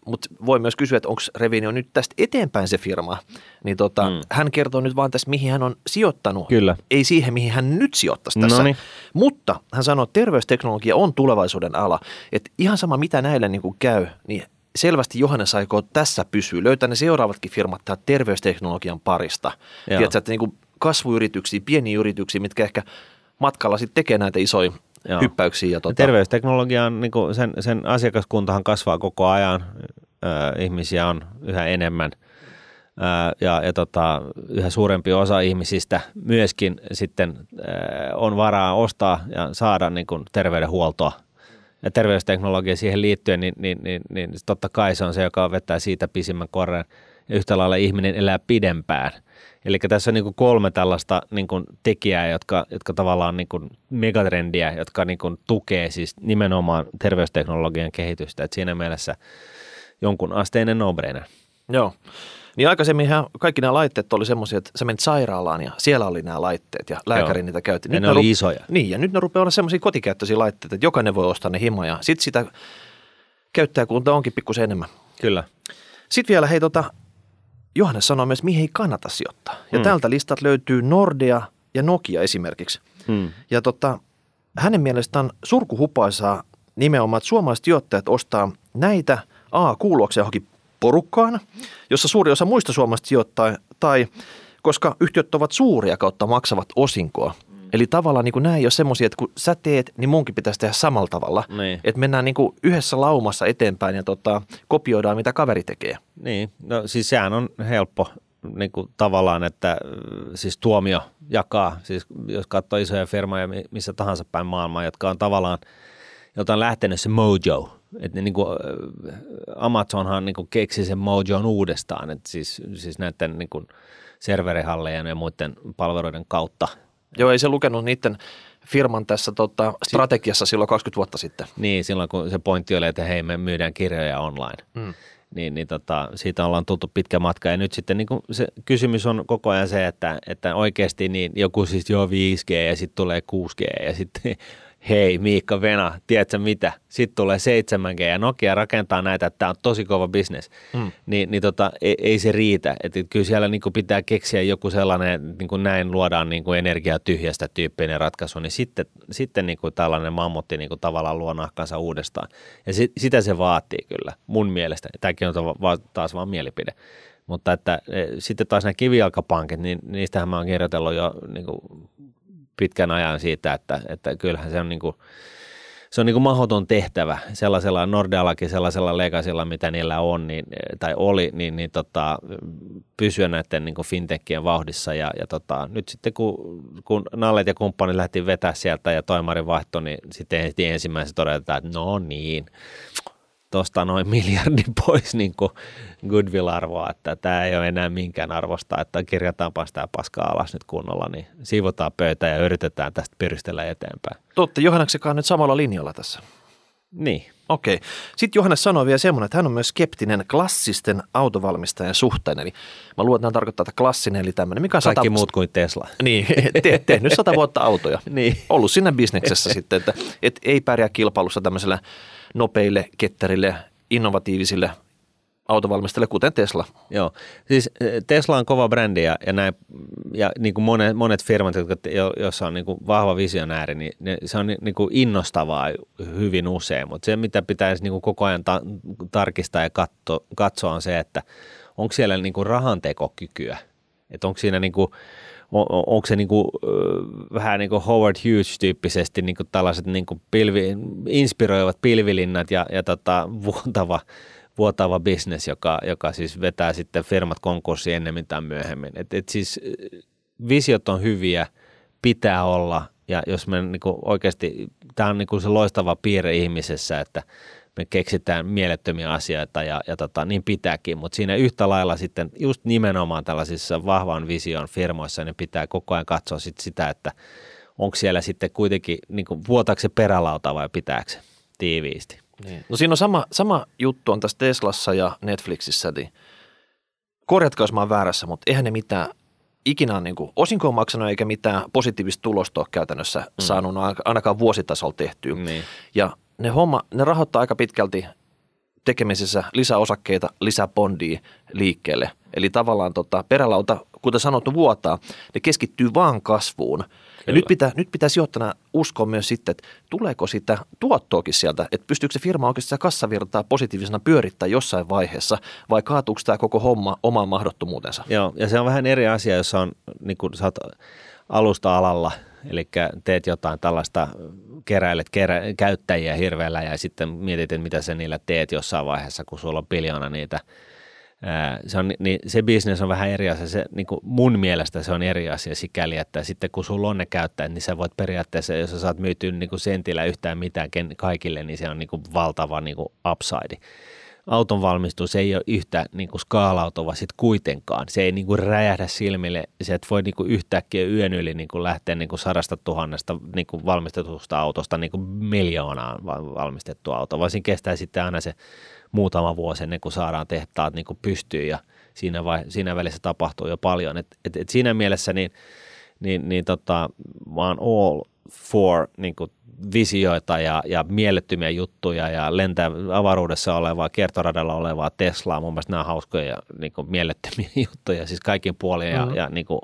Mutta voi myös kysyä, että onko Revenio nyt tästä eteenpäin se firma. Niin tota, Mm. mm. hän kertoo nyt vaan tästä, mihin hän on sijoittanut. Kyllä. Ei siihen, mihin hän nyt sijoittaisi tässä. Noniin. Mutta hän sanoo, että terveysteknologia on tulevaisuuden ala. Että ihan sama mitä näille niin kuin käy, niin selvästi Johannes aikoo tässä pysyä. Löytää ne seuraavatkin firmat täältä terveysteknologian parista. Joo. Tiedätkö, että niin kuin kasvuyrityksiä, pieniä yrityksiä, mitkä ehkä matkalla sitten tekee näitä isoja Joo. hyppäyksiä. Ja tota, terveysteknologia on, niin kuin sen, sen asiakaskuntahan kasvaa koko ajan, ö, ihmisiä on yhä enemmän ja, ja tota, yhä suurempi osa ihmisistä myöskin sitten on varaa ostaa ja saada niin kuin terveydenhuoltoa. Ja terveysteknologia siihen liittyen, niin, niin, niin, niin totta kai se on se, joka vetää siitä pisimmän korren. Yhtä lailla ihminen elää pidempään. Eli tässä on niin kuin kolme tällaista niin kuin tekijää, jotka, jotka tavallaan niin kuin megatrendiä, jotka niin kuin tukee siis nimenomaan terveysteknologian kehitystä. Et siinä mielessä jonkun asteinen no-brainer. Joo. Niin aikaisemminhan kaikki nämä laitteet oli semmoisia, että sä menit sairaalaan ja siellä oli nämä laitteet ja lääkäri Joo. niitä käytti. Ja ne ne oli ru- isoja. Niin, ja nyt ne rupeaa olla semmoisia kotikäyttöisiä laitteita, että jokainen voi ostaa ne himoja. Sitten sitä käyttäjäkunta onkin pikkusen enemmän. Kyllä. Sitten vielä, hei tota, Johannes sanoi myös, mihin ei kannata sijoittaa. Ja Hmm. tältä listat löytyy Nordea ja Nokia esimerkiksi. Hmm. Ja tota, hänen mielestään surkuhupaisaa nimenomaan, että suomalaiset sijoittajat ostaa näitä A kuuluakseen johonkin porukkaan, jossa suuri osa muista suomalaisista sijoittaa, tai koska yhtiöt ovat suuria kautta maksavat osinkoa. Eli tavallaan niin nämä ei ole semmoisia, että kun sä teet, niin munkin pitäisi tehdä samalla tavalla. Niin. Että mennään niin kuin yhdessä laumassa eteenpäin ja tota, kopioidaan, mitä kaveri tekee. Niin, no siis sehän on helppo niin kuin tavallaan, että siis tuomio jakaa, siis jos katsoo isoja firmoja missä tahansa päin maailmaa, jotka on tavallaan, jota on lähtenyt se mojo, että ne, niin kuin, Amazonhan niin kuin keksi sen mojon uudestaan, että siis, siis näiden niin kuin serverihallejen ja muiden palveluiden kautta. Joo, ei se lukenut niiden firman tässä tota, strategiassa silloin 20 vuotta sitten. Niin, silloin kun se pointti oli, että hei me myydään kirjoja online. Mm niin, niin tota, siitä ollaan tultu pitkä matka. Ja nyt sitten niin se kysymys on koko ajan se, että, että oikeasti niin joku siis jo 5G ja sitten tulee 6G ja sitten hei Miikka Vena, tiedätkö mitä, sitten tulee 7G ja Nokia rakentaa näitä, että tämä on tosi kova bisnes, mm. niin, niin tota, ei, ei, se riitä. Et kyllä siellä niin kuin pitää keksiä joku sellainen, niin kuin näin luodaan niin kuin energiaa tyhjästä tyyppinen ratkaisu, niin sitten, sitten niin kuin tällainen mammotti niin kuin tavallaan luo nahkansa uudestaan. Ja si, sitä se vaatii kyllä mun mielestä. Tämäkin on taas vaan mielipide. Mutta että e, sitten taas nämä kivijalkapankit, niin niistähän mä oon kirjoitellut jo niin kuin pitkän ajan siitä, että, että kyllähän se on niin kuin, se on niin kuin mahdoton tehtävä sellaisella Nordeallakin sellaisella legacylla, mitä niillä on niin, tai oli, niin, niin tota, pysyä näiden niin fintechien vauhdissa. Ja, ja tota, nyt sitten kun, kun Nallet ja kumppanit lähti vetää sieltä ja toimari vaihtoi, niin sitten ensimmäisenä todetaan, että no niin, tuosta noin miljardi pois niin goodwill-arvoa, että tämä ei ole enää minkään arvosta, että kirjataanpa sitä paskaa alas nyt kunnolla, niin siivotaan pöytä ja yritetään tästä piristellä eteenpäin. Totta, Johanneksekaan nyt samalla linjalla tässä. Niin. Okei. Okay. Sitten Johannes sanoi vielä semmoinen, että hän on myös skeptinen klassisten autovalmistajien suhteen. Eli mä luulen, että hän tarkoittaa, että klassinen, eli tämmöinen, mikä on Kaikki sata... muut kuin Tesla. Niin, te, tehnyt sata vuotta autoja. niin. Ollut siinä bisneksessä sitten, että et ei pärjää kilpailussa tämmöisellä nopeille, ketterille, innovatiivisille autovalmistajille, kuten Tesla. Joo, siis eh, Tesla on kova brändi ja, ja, näin, ja niin kuin monet, monet firmat, jotka, joissa on niin kuin vahva visionääri, niin ne, se on niin kuin innostavaa hyvin usein, mutta se mitä pitäisi niin kuin koko ajan ta- tarkistaa ja katso, katsoa on se, että onko siellä niin kuin rahantekokykyä, että onko siinä niin kuin – on, onko se niin kuin, vähän niin kuin Howard Hughes-tyyppisesti niin kuin tällaiset niin kuin pilvi, inspiroivat pilvilinnat ja, ja tota, vuotava, vuotava bisnes, joka, joka siis vetää sitten firmat konkurssiin ennemmin tai myöhemmin. Et, et siis visiot on hyviä, pitää olla ja jos me niin kuin oikeasti, tämä on niin kuin se loistava piirre ihmisessä, että – me keksitään mielettömiä asioita ja, ja tota, niin pitääkin, mutta siinä yhtä lailla sitten just nimenomaan tällaisissa vahvan vision firmoissa niin pitää koko ajan katsoa sit sitä, että onko siellä sitten kuitenkin, niin kuin, vuotaako se perälauta vai pitääkö se tiiviisti. Niin. No siinä on sama, sama juttu on tässä Teslassa ja Netflixissä, niin korjatkaa jos mä oon väärässä, mutta eihän ne mitään ikinä on niin kuin, osinkoa maksanut eikä mitään positiivista tulosta ole käytännössä mm. saanut ainakaan vuositasolla tehtyä. Niin. Ja ne, homma, ne rahoittaa aika pitkälti tekemisessä lisäosakkeita, lisäbondia liikkeelle. Eli tavallaan tota, perälauta, kuten sanottu, vuotaa, ne keskittyy vaan kasvuun. Ja nyt, pitää, nyt pitää sijoittajana uskoa myös sitten, että tuleeko sitä tuottoakin sieltä, että pystyykö se firma oikeasti sitä kassavirtaa positiivisena pyörittää jossain vaiheessa, vai kaatuuko tämä koko homma omaan mahdottomuutensa? Joo, ja se on vähän eri asia, jos on, niin kuin sä alusta-alalla – Eli teet jotain tällaista, keräilet kerä, käyttäjiä hirveällä ja sitten mietit, että mitä sä niillä teet jossain vaiheessa, kun sulla on biljoona niitä. Se, on, niin se business on vähän eri asia. Se, niin kuin mun mielestä se on eri asia sikäli, että sitten kun sulla on ne käyttäjät, niin sä voit periaatteessa, jos sä saat myytyä niin kuin sentillä yhtään mitään kaikille, niin se on niin kuin valtava niin kuin upside auton valmistus ei ole yhtä niin kuin skaalautuva sit kuitenkaan. Se ei niin kuin räjähdä silmille, se et voi niin kuin yhtäkkiä yön yli niin kuin lähteä niin kuin sadasta tuhannesta niin kuin valmistetusta autosta niin kuin miljoonaan valmistettua autoa, vaan siinä kestää sitten aina se muutama vuosi ennen kuin saadaan tehtaat niin kuin pystyyn ja siinä, vai, siinä välissä tapahtuu jo paljon. Et, et, et siinä mielessä niin, niin, niin tota, mä oon all for niin kuin visioita ja, ja mielettömiä juttuja ja lentää avaruudessa olevaa, kiertoradalla olevaa Teslaa. Mun mielestä nämä on hauskoja ja niin kuin mielettömiä juttuja, siis kaikin puolin ja, mm-hmm. ja niin kuin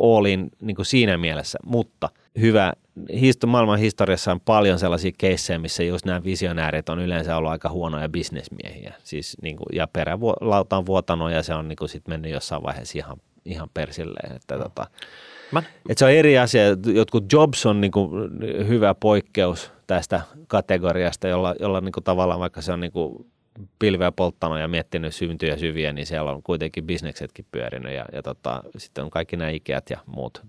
all in, niin kuin siinä mielessä. Mutta hyvä, histo, maailman historiassa on paljon sellaisia keissejä, missä just nämä visionäärit on yleensä ollut aika huonoja bisnesmiehiä. Siis niin kuin, ja perälauta on vuotanut ja se on niin sitten mennyt jossain vaiheessa ihan, ihan persilleen. Että, mm. tota, Mä... Et se on eri asia. Jotkut Jobs on niin kuin hyvä poikkeus tästä kategoriasta, jolla, jolla niin kuin tavallaan vaikka se on niin kuin pilveä polttanut ja miettinyt syntyjä syviä, niin siellä on kuitenkin bisneksetkin pyörinyt ja, ja tota, sitten on kaikki nämä Ikeat ja muut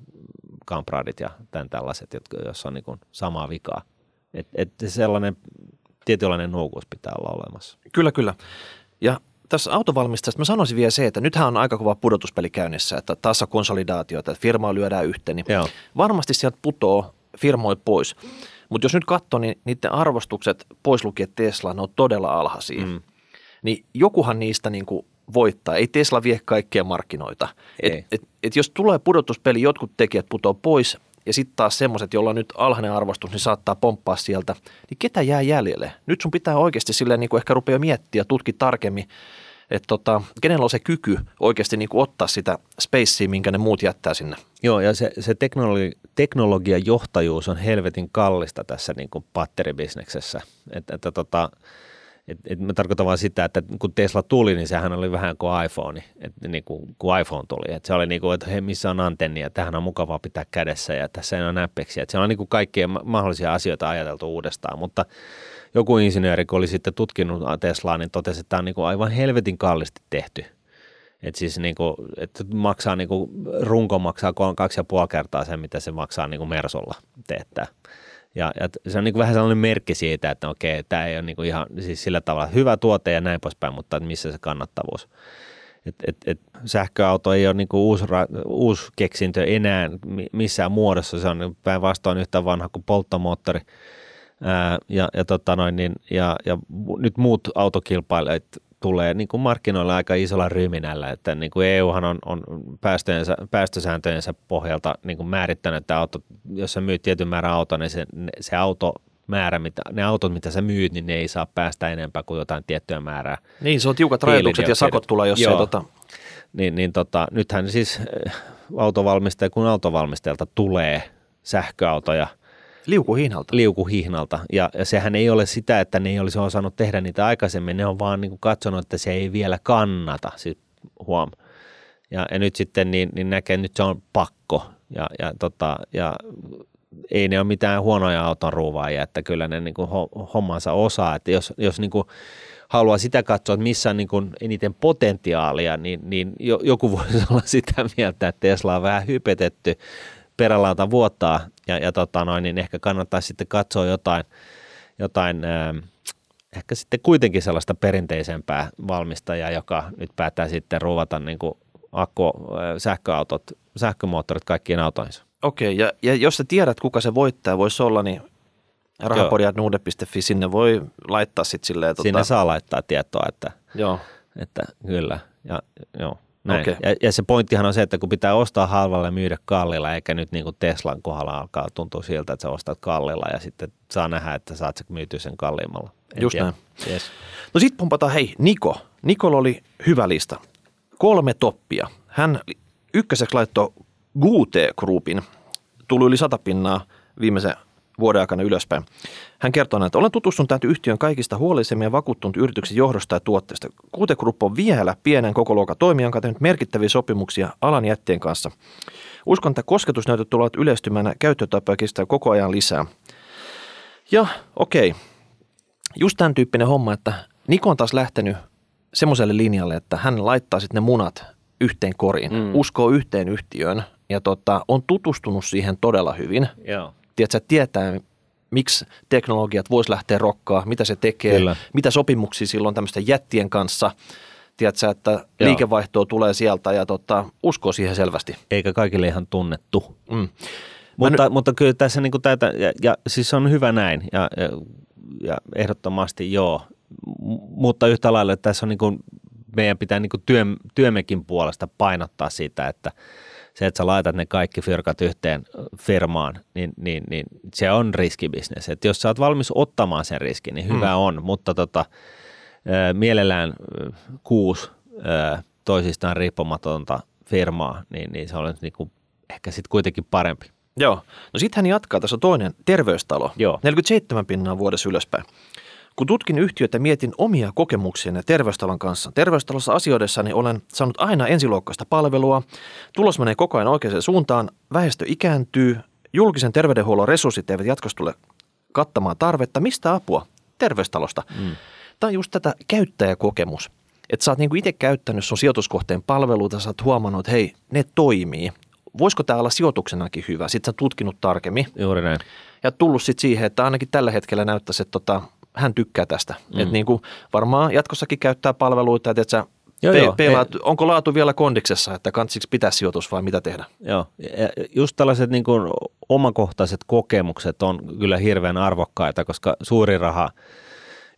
kampradit ja tämän tällaiset, jotka, joissa on niin kuin samaa vikaa. Et, et sellainen tietynlainen nuokuus pitää olla olemassa. Kyllä, kyllä. Ja tässä autovalmistajasta mä sanoisin vielä se, että nythän on aika kova pudotuspeli käynnissä, että taas konsolidaatiota, että firmaa lyödään yhteen, niin Joo. varmasti sieltä putoo firmoja pois. Mutta jos nyt katsoo, niin niiden arvostukset pois lukien Tesla, ne on todella alhaisia. Mm. Niin jokuhan niistä niin kuin voittaa. Ei Tesla vie kaikkia markkinoita. Et, Ei. et, et jos tulee pudotuspeli, jotkut tekijät putoo pois ja sitten taas semmoiset, joilla on nyt alhainen arvostus, niin saattaa pomppaa sieltä. Niin ketä jää jäljelle? Nyt sun pitää oikeasti silleen niin kuin ehkä rupea miettiä, tutki tarkemmin, että tota, kenellä on se kyky oikeasti niin kuin ottaa sitä spacea, minkä ne muut jättää sinne. Joo, ja se, se teknologi, teknologian johtajuus on helvetin kallista tässä niin kuin batteribisneksessä. Että, että tota, et, et mä tarkoitan vaan sitä, että kun Tesla tuli, niin sehän oli vähän kuin iPhone, että niin kuin, kun iPhone tuli. Että se oli niin kuin, että hei, missä on antenni ja tähän on mukavaa pitää kädessä ja tässä ei ole näppeksiä. Että se on niin kuin kaikkia ma- mahdollisia asioita ajateltu uudestaan, mutta joku insinööri, kun oli sitten tutkinut Teslaa, niin totesi, että tämä on niin kuin aivan helvetin kallisti tehty. Et siis niinku, et maksaa niinku, runko maksaa kaksi ja puoli kertaa sen, mitä se maksaa niinku Mersolla teettää. Ja, ja se on niinku vähän sellainen merkki siitä, että okei, tämä ei ole niinku ihan siis sillä tavalla hyvä tuote ja näin poispäin, mutta et missä se kannattavuus. Et, et, et sähköauto ei ole niinku uusi, ra- uusi keksintö enää mi- missään muodossa, se on päinvastoin yhtä vanha kuin polttomoottori. Ää, ja, ja, tota noin, niin, ja, ja nyt muut autokilpailijat tulee niin kuin markkinoilla aika isolla ryminällä, että niin kuin EUhan on, on päästöjensä, päästösääntöjensä pohjalta niin kuin määrittänyt, että auto, jos sä myyt tietyn määrän auto, niin se, se auto määrä, mitä, ne autot, mitä sä myyt, niin ne ei saa päästä enempää kuin jotain tiettyä määrää. Niin, se on tiukat rajoitukset ja sakot tulee, jos Joo. ei tota, Niin, niin tota, nythän siis eh, autovalmistaja kun autovalmistajalta tulee sähköautoja liukuhihnalta. liukuhihnalta. Ja, ja sehän ei ole sitä, että ne ei olisi osannut tehdä niitä aikaisemmin, ne on vaan niin kuin katsonut, että se ei vielä kannata, siis huom. Ja, ja nyt sitten niin, niin näkee, että nyt se on pakko. Ja, ja, tota, ja ei ne ole mitään huonoja auton ruuvaajia, että kyllä ne niin kuin ho- hommansa osaa. Että jos, jos niin kuin haluaa sitä katsoa, että missä on niin kuin eniten potentiaalia, niin, niin jo, joku voisi olla sitä mieltä, että Tesla on vähän hypetetty perälauta vuottaa ja, ja tota noin, niin ehkä kannattaisi sitten katsoa jotain, jotain ähm, ehkä sitten kuitenkin sellaista perinteisempää valmistajaa, joka nyt päättää sitten ruvata niin kuin akku, äh, sähköautot, sähkömoottorit kaikkiin autoihinsa. Okei, ja, ja jos sä tiedät, kuka se voittaja voisi olla, niin rahapodiatnuude.fi, sinne voi laittaa sitten silleen, tota, Sinne saa laittaa tietoa, että, joo, että kyllä. Ja, joo, näin. Okei. Ja, ja, se pointtihan on se, että kun pitää ostaa halvalla ja myydä kallilla, eikä nyt niin kuin Teslan kohdalla alkaa tuntua siltä, että sä ostat kallilla ja sitten saa nähdä, että saat sä myytyä sen kalliimmalla. En Just tiedä. näin. Yes. No sitten pumpataan, hei, Niko. Nikolla oli hyvä lista. Kolme toppia. Hän ykköseksi laittoi Gute Groupin. Tuli yli sata pinnaa viimeisen vuoden aikana ylöspäin. Hän kertoo, että olen tutustunut tähän yhtiön kaikista huolellisemmin ja vakuuttunut yrityksen johdosta ja tuotteesta. Gute Group on vielä pienen kokoluokan toimija, joka on tehnyt merkittäviä sopimuksia alan jättien kanssa. Uskon, että kosketusnäytöt tulevat yleistymään ja käyttötapoja kestää koko ajan lisää. Ja okei, just tämän tyyppinen homma, että Niko on taas lähtenyt semmoiselle linjalle, että hän laittaa sitten ne munat yhteen koriin, Mm. mm. uskoo yhteen yhtiöön ja tota, on tutustunut siihen todella hyvin. Joo. Tiedätkö, tietää, miksi teknologiat vois lähteä rokkaa, mitä se tekee, Kyllä. mitä sopimuksia silloin tämmöisten jättien kanssa. Tiedätkö, että Joo. liikevaihtoa tulee sieltä ja tota, uskoo siihen selvästi. Eikä kaikille ihan tunnettu. Mm. Mutta, mutta kyllä tässä niin kuin tätä, ja, ja siis on hyvä näin, ja, ja, ja ehdottomasti joo, mutta yhtä lailla tässä on niin kuin, meidän pitää niin kuin työ, työmekin puolesta painottaa sitä, että se, että sä laitat ne kaikki firkat yhteen firmaan, niin, niin, niin se on riskibisnes. Että jos sä oot valmis ottamaan sen riskin, niin hyvä mm. on, mutta tota, mielellään kuusi toisistaan riippumatonta firmaa, niin, niin se on niin kuin ehkä sitten kuitenkin parempi. Joo. No sitten hän jatkaa, tässä on toinen terveystalo. Joo. 47 pinnaa vuodessa ylöspäin. Kun tutkin yhtiötä, mietin omia kokemuksiani terveystalon kanssa. Terveystalossa asioidessani olen saanut aina ensiluokkaista palvelua. Tulos menee koko ajan oikeaan suuntaan. Väestö ikääntyy. Julkisen terveydenhuollon resurssit eivät jatkossa tule kattamaan tarvetta. Mistä apua? Terveystalosta. Mm. tämä on just tätä käyttäjäkokemus. Että sä oot niinku itse käyttänyt sun sijoituskohteen palveluita, sä oot huomannut, että hei, ne toimii. Voisiko tämä olla sijoituksenakin hyvä? Sitten sä tutkinut tarkemmin. Juuri näin. Ja tullut sitten siihen, että ainakin tällä hetkellä näyttäisi, että tota, hän tykkää tästä. Mm. Että niinku varmaan jatkossakin käyttää palveluita, että sä Joo, pe- joo. peilaat, onko laatu vielä kondiksessa, että kantsiksi pitää sijoitus vai mitä tehdä? Joo, ja just tällaiset niin kuin omakohtaiset kokemukset on kyllä hirveän arvokkaita, koska suuri raha,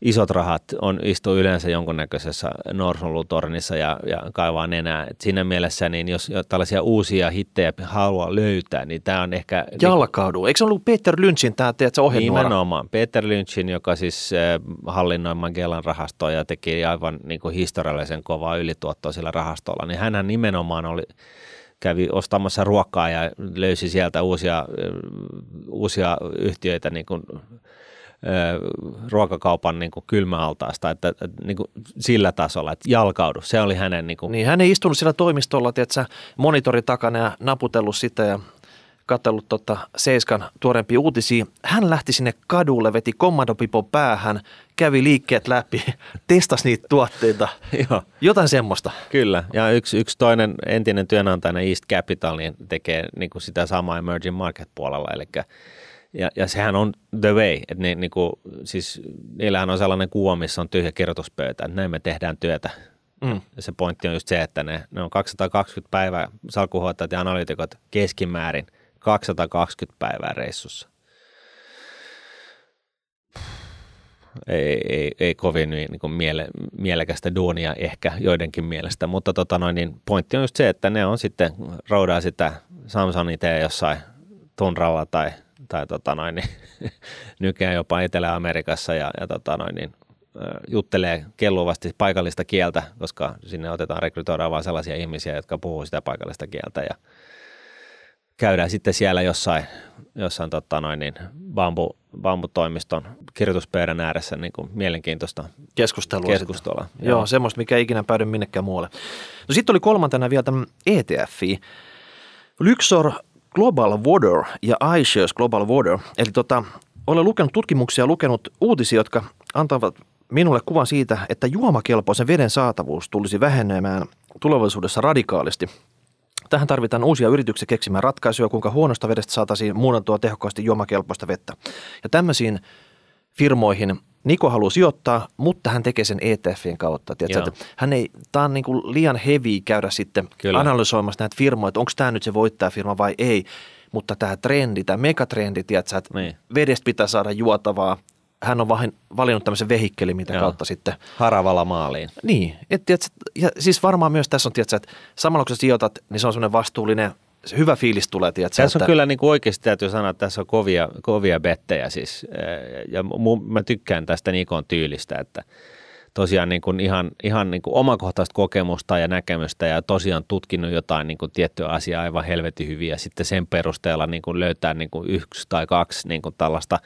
isot rahat on istuu yleensä jonkunnäköisessä norsunluutornissa ja, ja kaivaa nenää. Et siinä mielessä, niin jos jo tällaisia uusia hittejä haluaa löytää, niin tämä on ehkä... Jalkaudu. Eikö se ollut Peter Lynchin tämä, tiedätkö, ohjenuora? Nimenomaan. Peter Lynchin, joka siis äh, hallinnoi Magellan rahastoa ja teki aivan niin kuin historiallisen kovaa ylituottoa sillä rahastolla, niin hänhän nimenomaan oli kävi ostamassa ruokaa ja löysi sieltä uusia, äh, uusia yhtiöitä niin kuin, ruokakaupan niin kuin kylmäaltaasta, että, että niin kuin sillä tasolla, että jalkaudu. Se oli hänen niin kuin, Niin, hän ei istunut siellä toimistolla, tiedätkö, monitori takana ja naputellut sitä ja katsellut tota Seiskan tuorempia uutisia. Hän lähti sinne kadulle, veti kommandopipo päähän, kävi liikkeet läpi, testasi niitä tuotteita. Joo. Jotain semmoista. Kyllä, ja yksi, yksi toinen entinen työnantajana East Capital niin tekee niin kuin sitä samaa emerging market puolella, eli ja, ja sehän on the way, että ne, niin kuin, siis, niillähän on sellainen kuva, missä on tyhjä kirjoituspöytä, että näin me tehdään työtä. Mm. Ja se pointti on just se, että ne, ne on 220 päivää, salkuhoitajat ja analytikot keskimäärin 220 päivää reissussa. Ei, ei, ei kovin niin, kuin miele, mielekästä duunia ehkä joidenkin mielestä, mutta tota noin, niin pointti on just se, että ne on sitten, roudaa sitä Samsung jossain tunralla tai, tai tota noin, niin, nykyään jopa Etelä-Amerikassa ja, ja tota noin, niin, juttelee kelluvasti paikallista kieltä, koska sinne otetaan, rekrytoidaan vain sellaisia ihmisiä, jotka puhuu sitä paikallista kieltä ja käydään sitten siellä jossain, jossain tota noin, niin bambu, bambutoimiston kirjoituspöydän ääressä niin kuin mielenkiintoista Keskustelua. keskustelua. Sitten. Joo, semmoista, mikä ei ikinä päädy minnekään muualle. No sitten oli kolmantena vielä tämän ETFi. Lyxor Global Water ja iShares Global Water. Eli tota, olen lukenut tutkimuksia lukenut uutisia, jotka antavat minulle kuvan siitä, että juomakelpoisen veden saatavuus tulisi vähenemään tulevaisuudessa radikaalisti. Tähän tarvitaan uusia yrityksiä keksimään ratkaisuja, kuinka huonosta vedestä saataisiin muunnettua tehokkaasti juomakelpoista vettä. Ja tämmöisiin firmoihin Niko haluaa sijoittaa, mutta hän tekee sen ETFien kautta. Tiedätkö, hän ei, tämä on niin kuin liian heavy käydä sitten Kyllä. analysoimassa näitä firmoja, että onko tämä nyt se voittajafirma vai ei. Mutta tämä trendi, tämä megatrendi, tiedätkö, että Niin. vedestä pitää saada juotavaa. Hän on vain valinnut tämmöisen vehikkelin, mitä Joo. kautta sitten Haravalla maaliin. niin, et, tiedätkö, ja siis varmaan myös tässä on, tiedätkö, että samalla kun sä sijoitat, niin se on semmoinen vastuullinen, se hyvä fiilis tulee, tiedätkö, Tässä on että, kyllä niin kuin oikeasti täytyy sanoa, että tässä on kovia, kovia bettejä siis. Eh, Ja mu- mä tykkään tästä Nikon tyylistä, että tosiaan niin kuin ihan, ihan niin kuin omakohtaista kokemusta ja näkemystä ja tosiaan tutkinut jotain niin kuin tiettyä asiaa aivan helvetin hyvin ja sitten sen perusteella niin kuin löytää niin kuin yksi tai kaksi niin kuin tällaista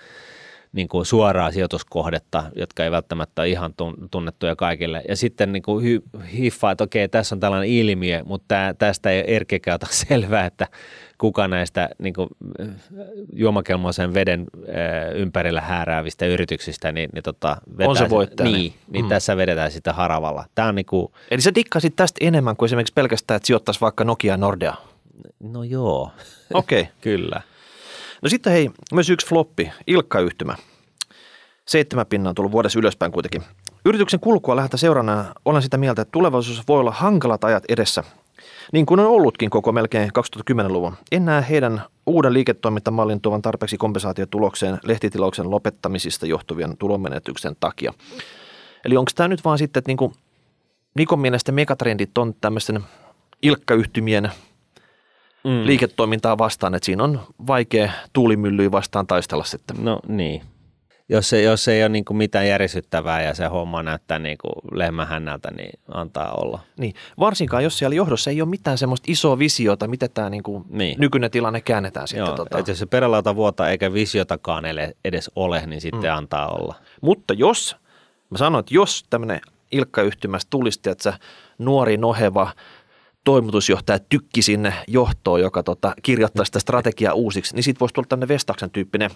niin kuin suoraa sijoituskohdetta, jotka ei välttämättä ole ihan tun- tunnettuja kaikille. Ja sitten niin kuin hiffaa, että okei, tässä on tällainen ilmiö, mutta tästä ei Erkekään ota selvää, että kuka näistä niin kuin, äh, juomakelmoisen veden äh, ympärillä hääräävistä yrityksistä, niin, niin tota, vetää On se voittaja, Niin, niin. niin Mm. tässä vedetään sitä haravalla. Tämä on niin kuin, eli sä dikkasit tästä enemmän kuin esimerkiksi pelkästään, että sijoittaisi vaikka Nokia Nordea. no joo, Okei. Okay. kyllä. No sitten hei, myös yksi floppi, Ilkka-yhtymä. Seitsemän pinnaa on tullut vuodessa ylöspäin kuitenkin. Yrityksen kulkua lähdetään seurana. Olen sitä mieltä, että tulevaisuus voi olla hankalat ajat edessä. Niin kuin on ollutkin koko melkein 2010-luvun. En näe heidän uuden liiketoimintamallin tuovan tarpeeksi kompensaatiotulokseen lehtitilauksen lopettamisista johtuvien tulonmenetyksen takia. Eli onko tämä nyt vaan sitten, että niin kuin Nikon mielestä megatrendit on tämmöisten ilkkayhtymien Mm. liiketoimintaa vastaan, että siinä on vaikea tuulimyllyä vastaan taistella sitten. No niin. Jos ei, jos ei ole niin kuin mitään järisyttävää ja se homma näyttää niin kuin lehmähännältä, niin antaa olla. Niin, varsinkaan jos siellä johdossa ei ole mitään semmoista isoa visiota, miten tämä niin kuin Niin. nykyinen tilanne käännetään sitten. Joo, tota. että jos se perälauta vuota eikä visiotakaan edes ole, niin sitten mm. antaa olla. Mutta jos, mä sanon, että jos tämmöinen Ilkka-yhtymästä tulisi, että sä nuori noheva toimitusjohtaja tykki sinne johtoon, joka tota, kirjoittaa sitä strategiaa uusiksi, niin siitä voisi tulla tämmöinen Vestaksen tyyppinen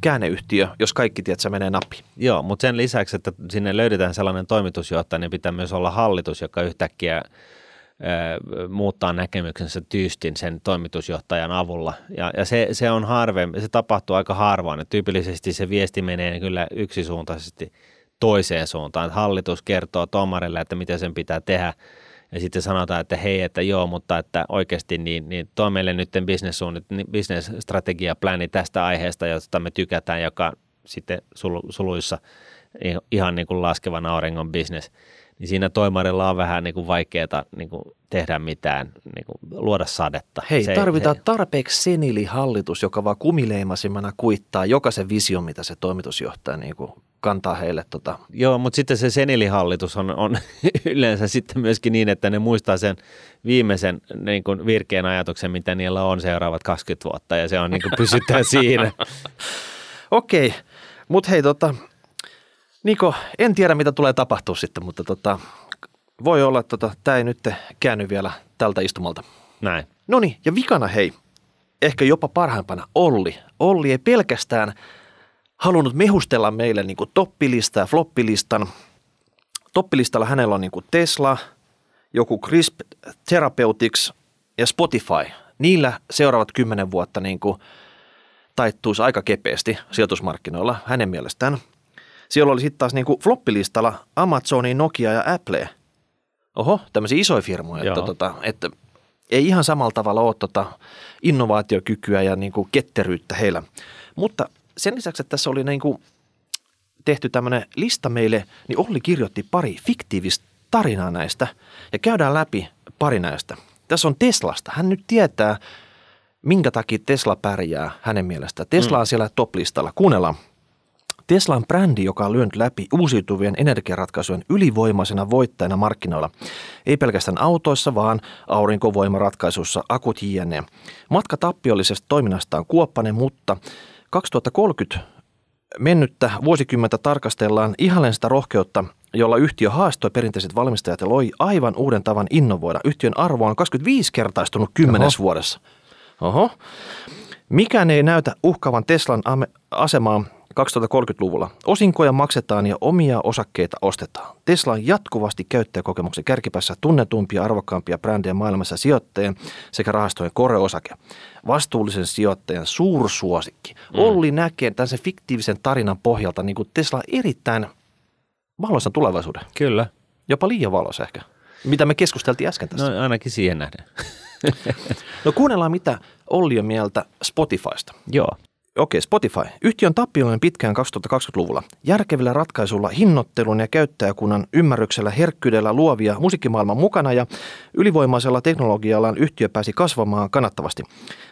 käänneyhtiö, jos kaikki tiedät, se menee nappi. Joo, mutta sen lisäksi, että sinne löydetään sellainen toimitusjohtaja, niin pitää myös olla hallitus, joka yhtäkkiä muuttaa näkemyksensä tyystin sen toimitusjohtajan avulla. Ja, ja se, se on harvemmin, se tapahtuu aika harvoin. että tyypillisesti se viesti menee kyllä yksisuuntaisesti toiseen suuntaan. Että hallitus kertoo tuomarille, että mitä sen pitää tehdä – ja sitten sanotaan, että hei, että joo, mutta että oikeasti niin, niin tuo meille nyt business-strategia-pläni tästä aiheesta, josta me tykätään, joka sitten suluissa ihan niin kuin laskevan auringon business, niin siinä toimarilla on vähän niin kuin vaikeaa niin kuin tehdä mitään, niin kuin luoda sadetta. Hei, se, tarvitaan he... tarpeeksi senilihallitus, joka vaan kumileimasimana kuittaa jokaisen vision, mitä se toimitusjohtaja niin kuin kantaa heille. Tota. Joo, mutta sitten se senilihallitus on, on yleensä sitten myöskin niin, että ne muistaa sen viimeisen niin kuin virkeen ajatuksen, mitä niillä on seuraavat 20 vuotta ja se on niin kuin pysytään siinä. Okei, okay. mutta hei tota, Niko, en tiedä mitä tulee tapahtua sitten, mutta tota, voi olla, että tota, tämä ei nyt käänny vielä tältä istumalta. Näin. No niin, ja vikana hei, ehkä jopa parhaimpana Olli. Olli ei pelkästään – halunnut mehustella meille niin kuin toppilista ja floppilistan. Toppilistalla hänellä on niin kuin Tesla, joku Crisp Therapeutics ja Spotify. Niillä seuraavat kymmenen vuotta niin kuin taittuisi aika kepeästi sijoitusmarkkinoilla hänen mielestään. Siellä oli sitten taas niin kuin floppilistalla Amazoni, Nokia ja Apple. Oho, tämmöisiä isoja firmoja, että, tota, että ei ihan samalla tavalla ole tota innovaatiokykyä ja niin kuin ketteryyttä heillä. Mutta sen lisäksi, että tässä oli niin kuin tehty tämmöinen lista meille, niin Olli kirjoitti pari fiktiivistä tarinaa näistä ja käydään läpi pari näistä. Tässä on Teslasta. Hän nyt tietää, minkä takia Tesla pärjää hänen mielestä. Tesla on mm. siellä top-listalla. Kuunnellaan. Teslan brändi, joka on lyönyt läpi uusiutuvien energiaratkaisujen ylivoimaisena voittajana markkinoilla. Ei pelkästään autoissa, vaan aurinkovoimaratkaisussa, akut jne. Matka tappiollisesta toiminnasta on kuoppainen, mutta 2030 mennyttä vuosikymmentä tarkastellaan ihalen sitä rohkeutta, jolla yhtiö haastoi perinteiset valmistajat ja loi aivan uuden tavan innovoida. Yhtiön arvo on 25 kertaistunut kymmenes Oho. vuodessa. Oho. Mikään ei näytä uhkaavan Teslan asemaa 2030-luvulla. Osinkoja maksetaan ja omia osakkeita ostetaan. Tesla on jatkuvasti käyttäjäkokemuksen kärkipäässä tunnetumpia arvokkaampia brändejä maailmassa sijoittajien sekä rahastojen koreosake. Vastuullisen sijoittajan suursuosikki. Mm. Olli näkee tämän sen fiktiivisen tarinan pohjalta niin kuin Tesla erittäin valoisan tulevaisuuden. Kyllä. Jopa liian valoisa ehkä. Mitä me keskusteltiin äsken tässä. No ainakin siihen nähden. no kuunnellaan, mitä Olli on mieltä Spotifysta. Joo. Okei, Spotify. Yhtiön tappiollinen pitkään 2020-luvulla. Järkevillä ratkaisulla, hinnoittelun ja käyttäjäkunnan ymmärryksellä, herkkyydellä luovia musiikkimaailman mukana ja ylivoimaisella teknologiallaan yhtiö pääsi kasvamaan kannattavasti.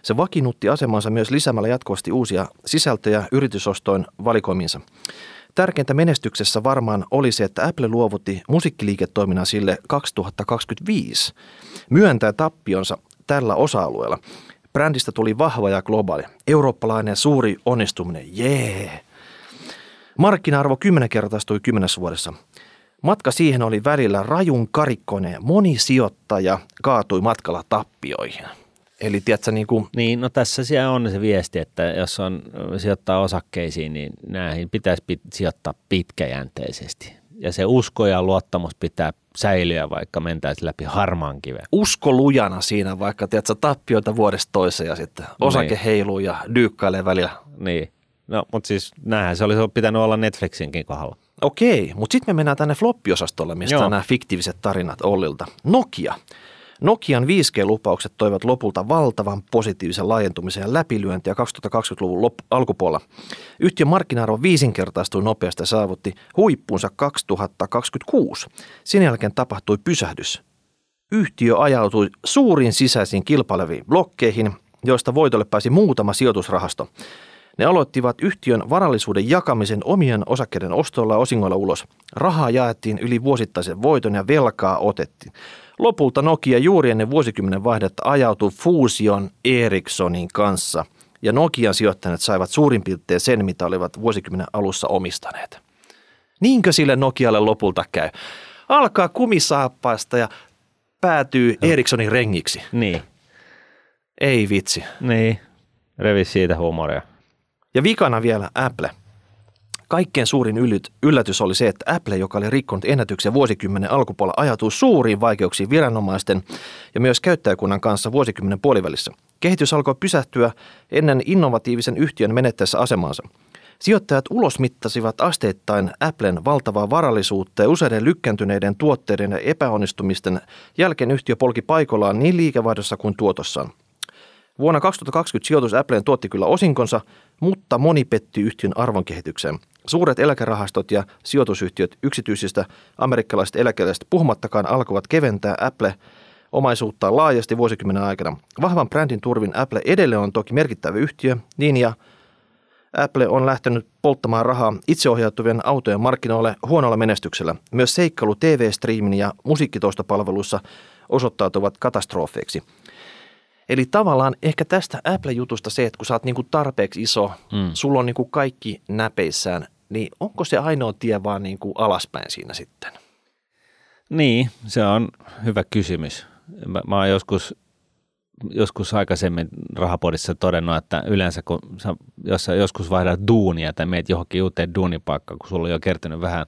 Se vakiinnutti asemansa myös lisäämällä jatkuvasti uusia sisältöjä yritysostoin valikoiminsa. Tärkeintä menestyksessä varmaan oli se, että Apple luovutti musiikkiliiketoiminnan sille 2025. Myöntää tappionsa tällä osa-alueella. Brändistä tuli vahva ja globaali. Eurooppalainen suuri onnistuminen. Jee! Yeah. Markkina-arvo kymmenenkertaistui kymmenessä vuodessa. Matka siihen oli välillä rajun karikkoinen. Moni sijoittaja kaatui matkalla tappioihin. Eli tiedätkö, niin kuin... Niin, no tässä siellä on se viesti, että jos on sijoittaa osakkeisiin, niin näihin pitäisi pit- sijoittaa pitkäjänteisesti ja se usko ja luottamus pitää säilyä, vaikka mentäisiin läpi harmaan kiven. Usko lujana siinä, vaikka tiedätkö, tappioita vuodesta toiseen ja sitten osake niin. heiluu ja dyykkailee välillä. Niin, no mutta siis näinhän se olisi pitänyt olla Netflixinkin kohdalla. Okei, mutta sitten me mennään tänne floppiosastolle, mistä Joo. nämä fiktiiviset tarinat Ollilta. Nokia. Nokian 5G-lupaukset toivat lopulta valtavan positiivisen laajentumisen ja läpilyöntiä 2020-luvun lop- alkupuolella. Yhtiön markkina-arvo viisinkertaistui nopeasti ja saavutti huippunsa 2026. Sen jälkeen tapahtui pysähdys. Yhtiö ajautui suurin sisäisiin kilpaileviin blokkeihin, joista voitolle pääsi muutama sijoitusrahasto. Ne aloittivat yhtiön varallisuuden jakamisen omien osakkeiden ostolla ja osingoilla ulos. Rahaa jaettiin yli vuosittaisen voiton ja velkaa otettiin. Lopulta Nokia juuri ennen vuosikymmenen vaihdetta ajautui fuusion Ericssonin kanssa ja Nokian sijoittajat saivat suurin piirtein sen, mitä olivat vuosikymmenen alussa omistaneet. Niinkö sille Nokialle lopulta käy? Alkaa kumisaappaista ja päätyy no. Ericssonin rengiksi. Niin. Ei vitsi. Niin, revi siitä huumoria. Ja vikana vielä Apple. Kaikkein suurin yllätys oli se, että Apple, joka oli rikkonut ennätyksen vuosikymmenen alkupuolella, ajatuu suuriin vaikeuksiin viranomaisten ja myös käyttäjäkunnan kanssa vuosikymmenen puolivälissä. Kehitys alkoi pysähtyä ennen innovatiivisen yhtiön menettäessä asemaansa. Sijoittajat ulosmittasivat asteittain Applen valtavaa varallisuutta ja useiden lykkääntyneiden tuotteiden ja epäonnistumisten jälkeen yhtiö polki paikallaan niin liikevaihdossa kuin tuotossaan. Vuonna 2020 sijoitus Appleen tuotti kyllä osinkonsa, mutta moni petti yhtiön arvonkehitykseen. Suuret eläkerahastot ja sijoitusyhtiöt yksityisistä amerikkalaisista eläkeläisistä puhumattakaan alkoivat keventää Apple omaisuuttaan laajasti vuosikymmenen aikana. Vahvan brändin turvin Apple edelleen on toki merkittävä yhtiö, niin ja Apple on lähtenyt polttamaan rahaa itseohjautuvien autojen markkinoille huonolla menestyksellä. Myös seikkailu TV-striimin ja musiikkitoistopalveluissa osoittautuvat katastrofeiksi. Eli tavallaan ehkä tästä Apple-jutusta se, että kun sä oot niinku tarpeeksi iso, mm. sulla on niinku kaikki näpeissään, niin onko se ainoa tie vaan niinku alaspäin siinä sitten? Niin, se on hyvä kysymys. Mä, mä oon joskus, joskus aikaisemmin rahapodissa todennut, että yleensä kun sä, jos sä joskus vaihdat duunia tai meet johonkin uuteen duunipaikkaan, kun sulla on jo kertynyt vähän,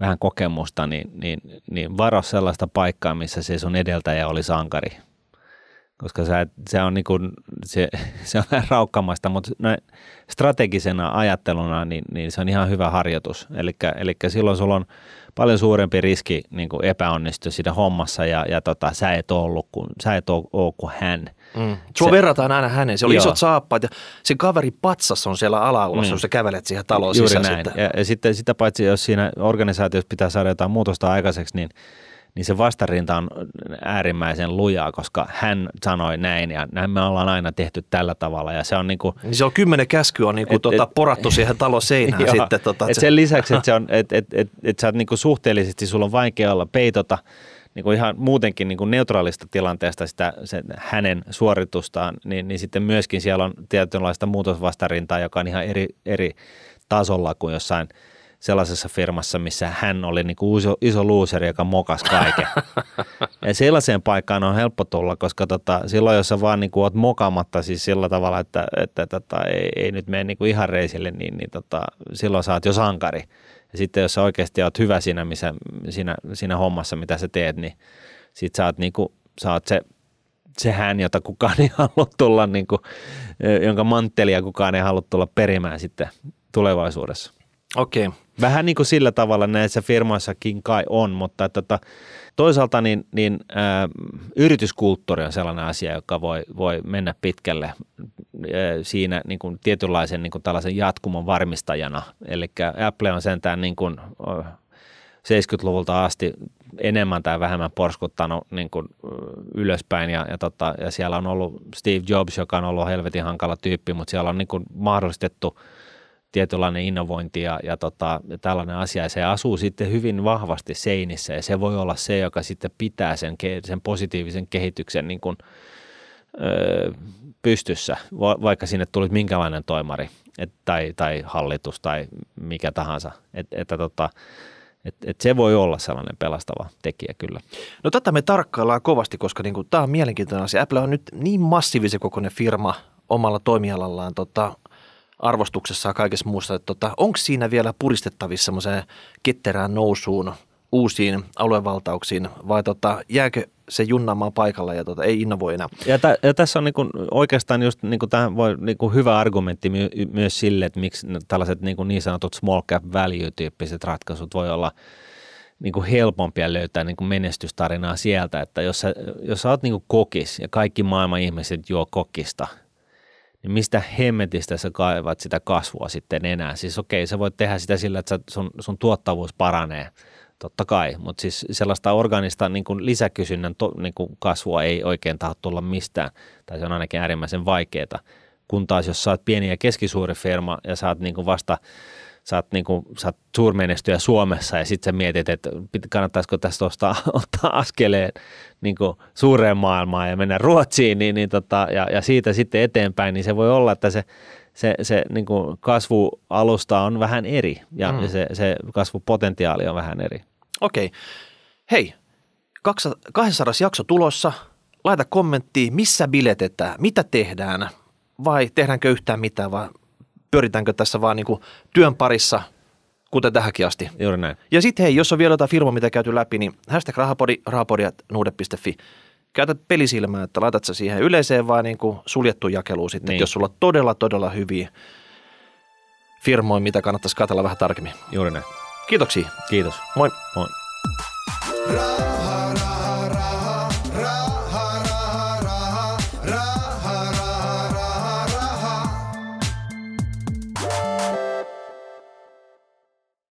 vähän kokemusta, niin, niin, niin varo sellaista paikkaa, missä se sun edeltäjä oli sankari koska se, se on, niin kuin, se, se on vähän raukkamaista, mutta näin strategisena ajatteluna niin, niin se on ihan hyvä harjoitus. Eli silloin sulla on paljon suurempi riski niin kuin epäonnistua siinä hommassa ja, ja tota, sä et ollut kun, sä et ole, ole kuin hän. Mm. Sua se, verrataan aina hänen. Se oli joo. isot saappaat ja se kaveri patsas on siellä alaulassa, mm. jos sä kävelet siihen taloon Juuri sisään. Näin. Sitten. Ja, ja sitten sitä paitsi, jos siinä organisaatiossa pitää saada jotain muutosta aikaiseksi, niin – niin se vastarinta on äärimmäisen lujaa, koska hän sanoi näin ja näin me ollaan aina tehty tällä tavalla. Ja se on niin kuin, niin se on kymmenen käsky on niin kuin et, tuota, et, porattu siihen talon seinään joo, sitten. Tota, et sen lisäksi, että, se on, et, et, et, et sä oot niin kuin suhteellisesti, sulla on vaikea olla peitota niin kuin ihan muutenkin niin kuin neutraalista tilanteesta sitä se, hänen suoritustaan, niin, niin sitten myöskin siellä on tietynlaista muutosvastarintaa, joka on ihan eri, eri tasolla kuin jossain – sellaisessa firmassa, missä hän oli niin kuin iso, iso loser, joka mokas kaiken. ja sellaiseen paikkaan on helppo tulla, koska tota, silloin, jos sä vaan niin kuin oot mokamatta siis sillä tavalla, että, että tota, ei, ei, nyt mene niin kuin ihan reisille, niin, niin tota, silloin sä oot jo sankari. Ja sitten jos sä oikeasti oot hyvä siinä, missä, siinä, siinä hommassa, mitä sä teet, niin sit sä oot, niin kuin, sä oot se se hän, jota kukaan ei halua tulla, niin kuin, jonka manttelia kukaan ei halua tulla perimään sitten tulevaisuudessa. Okei. Okay. Vähän niin kuin sillä tavalla näissä firmoissakin kai on, mutta tota, toisaalta niin, niin ä, yrityskulttuuri on sellainen asia, joka voi, voi mennä pitkälle ä, siinä niin kuin tietynlaisen niin kuin tällaisen jatkumon varmistajana. Eli Apple on sentään niin kuin, 70-luvulta asti enemmän tai vähemmän porskuttanut niin kuin ylöspäin ja, ja, tota, ja siellä on ollut Steve Jobs, joka on ollut helvetin hankala tyyppi, mutta siellä on niin kuin mahdollistettu – tietynlainen innovointi ja, ja, tota, ja tällainen asia. Ja se asuu sitten hyvin vahvasti seinissä ja se voi olla se, joka sitten pitää sen, sen positiivisen kehityksen niin kuin, ö, pystyssä, vaikka sinne tulisi minkälainen toimari et, tai, tai hallitus tai mikä tahansa. Et, että tota, et, et se voi olla sellainen pelastava tekijä kyllä. No tätä me tarkkaillaan kovasti, koska niin tämä on mielenkiintoinen asia. Apple on nyt niin massiivisen kokoinen firma omalla toimialallaan. Tota, arvostuksessa ja kaikessa muussa, että tota, onko siinä vielä puristettavissa semmoiseen ketterään nousuun, uusiin aluevaltauksiin vai tota, jääkö se junnaamaan paikalla ja tota, ei innovoi enää. Ja, t- ja tässä on niinku oikeastaan just niinku tähän voi niinku hyvä argumentti my- myös sille, että miksi tällaiset niinku niin sanotut small cap value-tyyppiset ratkaisut voi olla niin kuin helpompia löytää niin kuin menestystarinaa sieltä, että jos sä, jos sä oot niin kuin kokis ja kaikki maailman ihmiset juo kokista – niin mistä hemmetistä sä kaivat sitä kasvua sitten enää? Siis okei, sä voit tehdä sitä sillä, että sun, sun tuottavuus paranee, totta kai, mutta siis sellaista organista niin kuin lisäkysynnän to, niin kuin kasvua ei oikein taho tulla mistään, tai se on ainakin äärimmäisen vaikeaa. Kun taas jos sä oot pieni ja keskisuuri firma ja sä oot niin kuin vasta sä oot, niin kuin, sä oot suurmenestyjä Suomessa ja sitten sä mietit, että kannattaisiko tästä ostaa, ottaa askeleen niin kuin suureen maailmaan ja mennä Ruotsiin niin, niin tota, ja, ja, siitä sitten eteenpäin, niin se voi olla, että se, se, se niin kuin kasvualusta on vähän eri ja mm. se, se kasvupotentiaali on vähän eri. Okei. Hei, 200 jakso tulossa. Laita kommenttiin, missä biletetään, mitä tehdään vai tehdäänkö yhtään mitään vai pyöritäänkö tässä vaan niin kuin työn parissa, kuten tähänkin asti. Juuri näin. Ja sitten hei, jos on vielä jotain firmaa, mitä käyty läpi, niin hashtag rahapodi, rahapodi.nuude.fi. Käytät pelisilmää, että laitat sä siihen yleiseen vaan niin kuin suljettuun jakeluun sitten, Niin. jos sulla on todella, todella hyviä firmoja, mitä kannattaisi katsella vähän tarkemmin. Juuri näin. Kiitoksia. Kiitos. Moi. Moi. Ra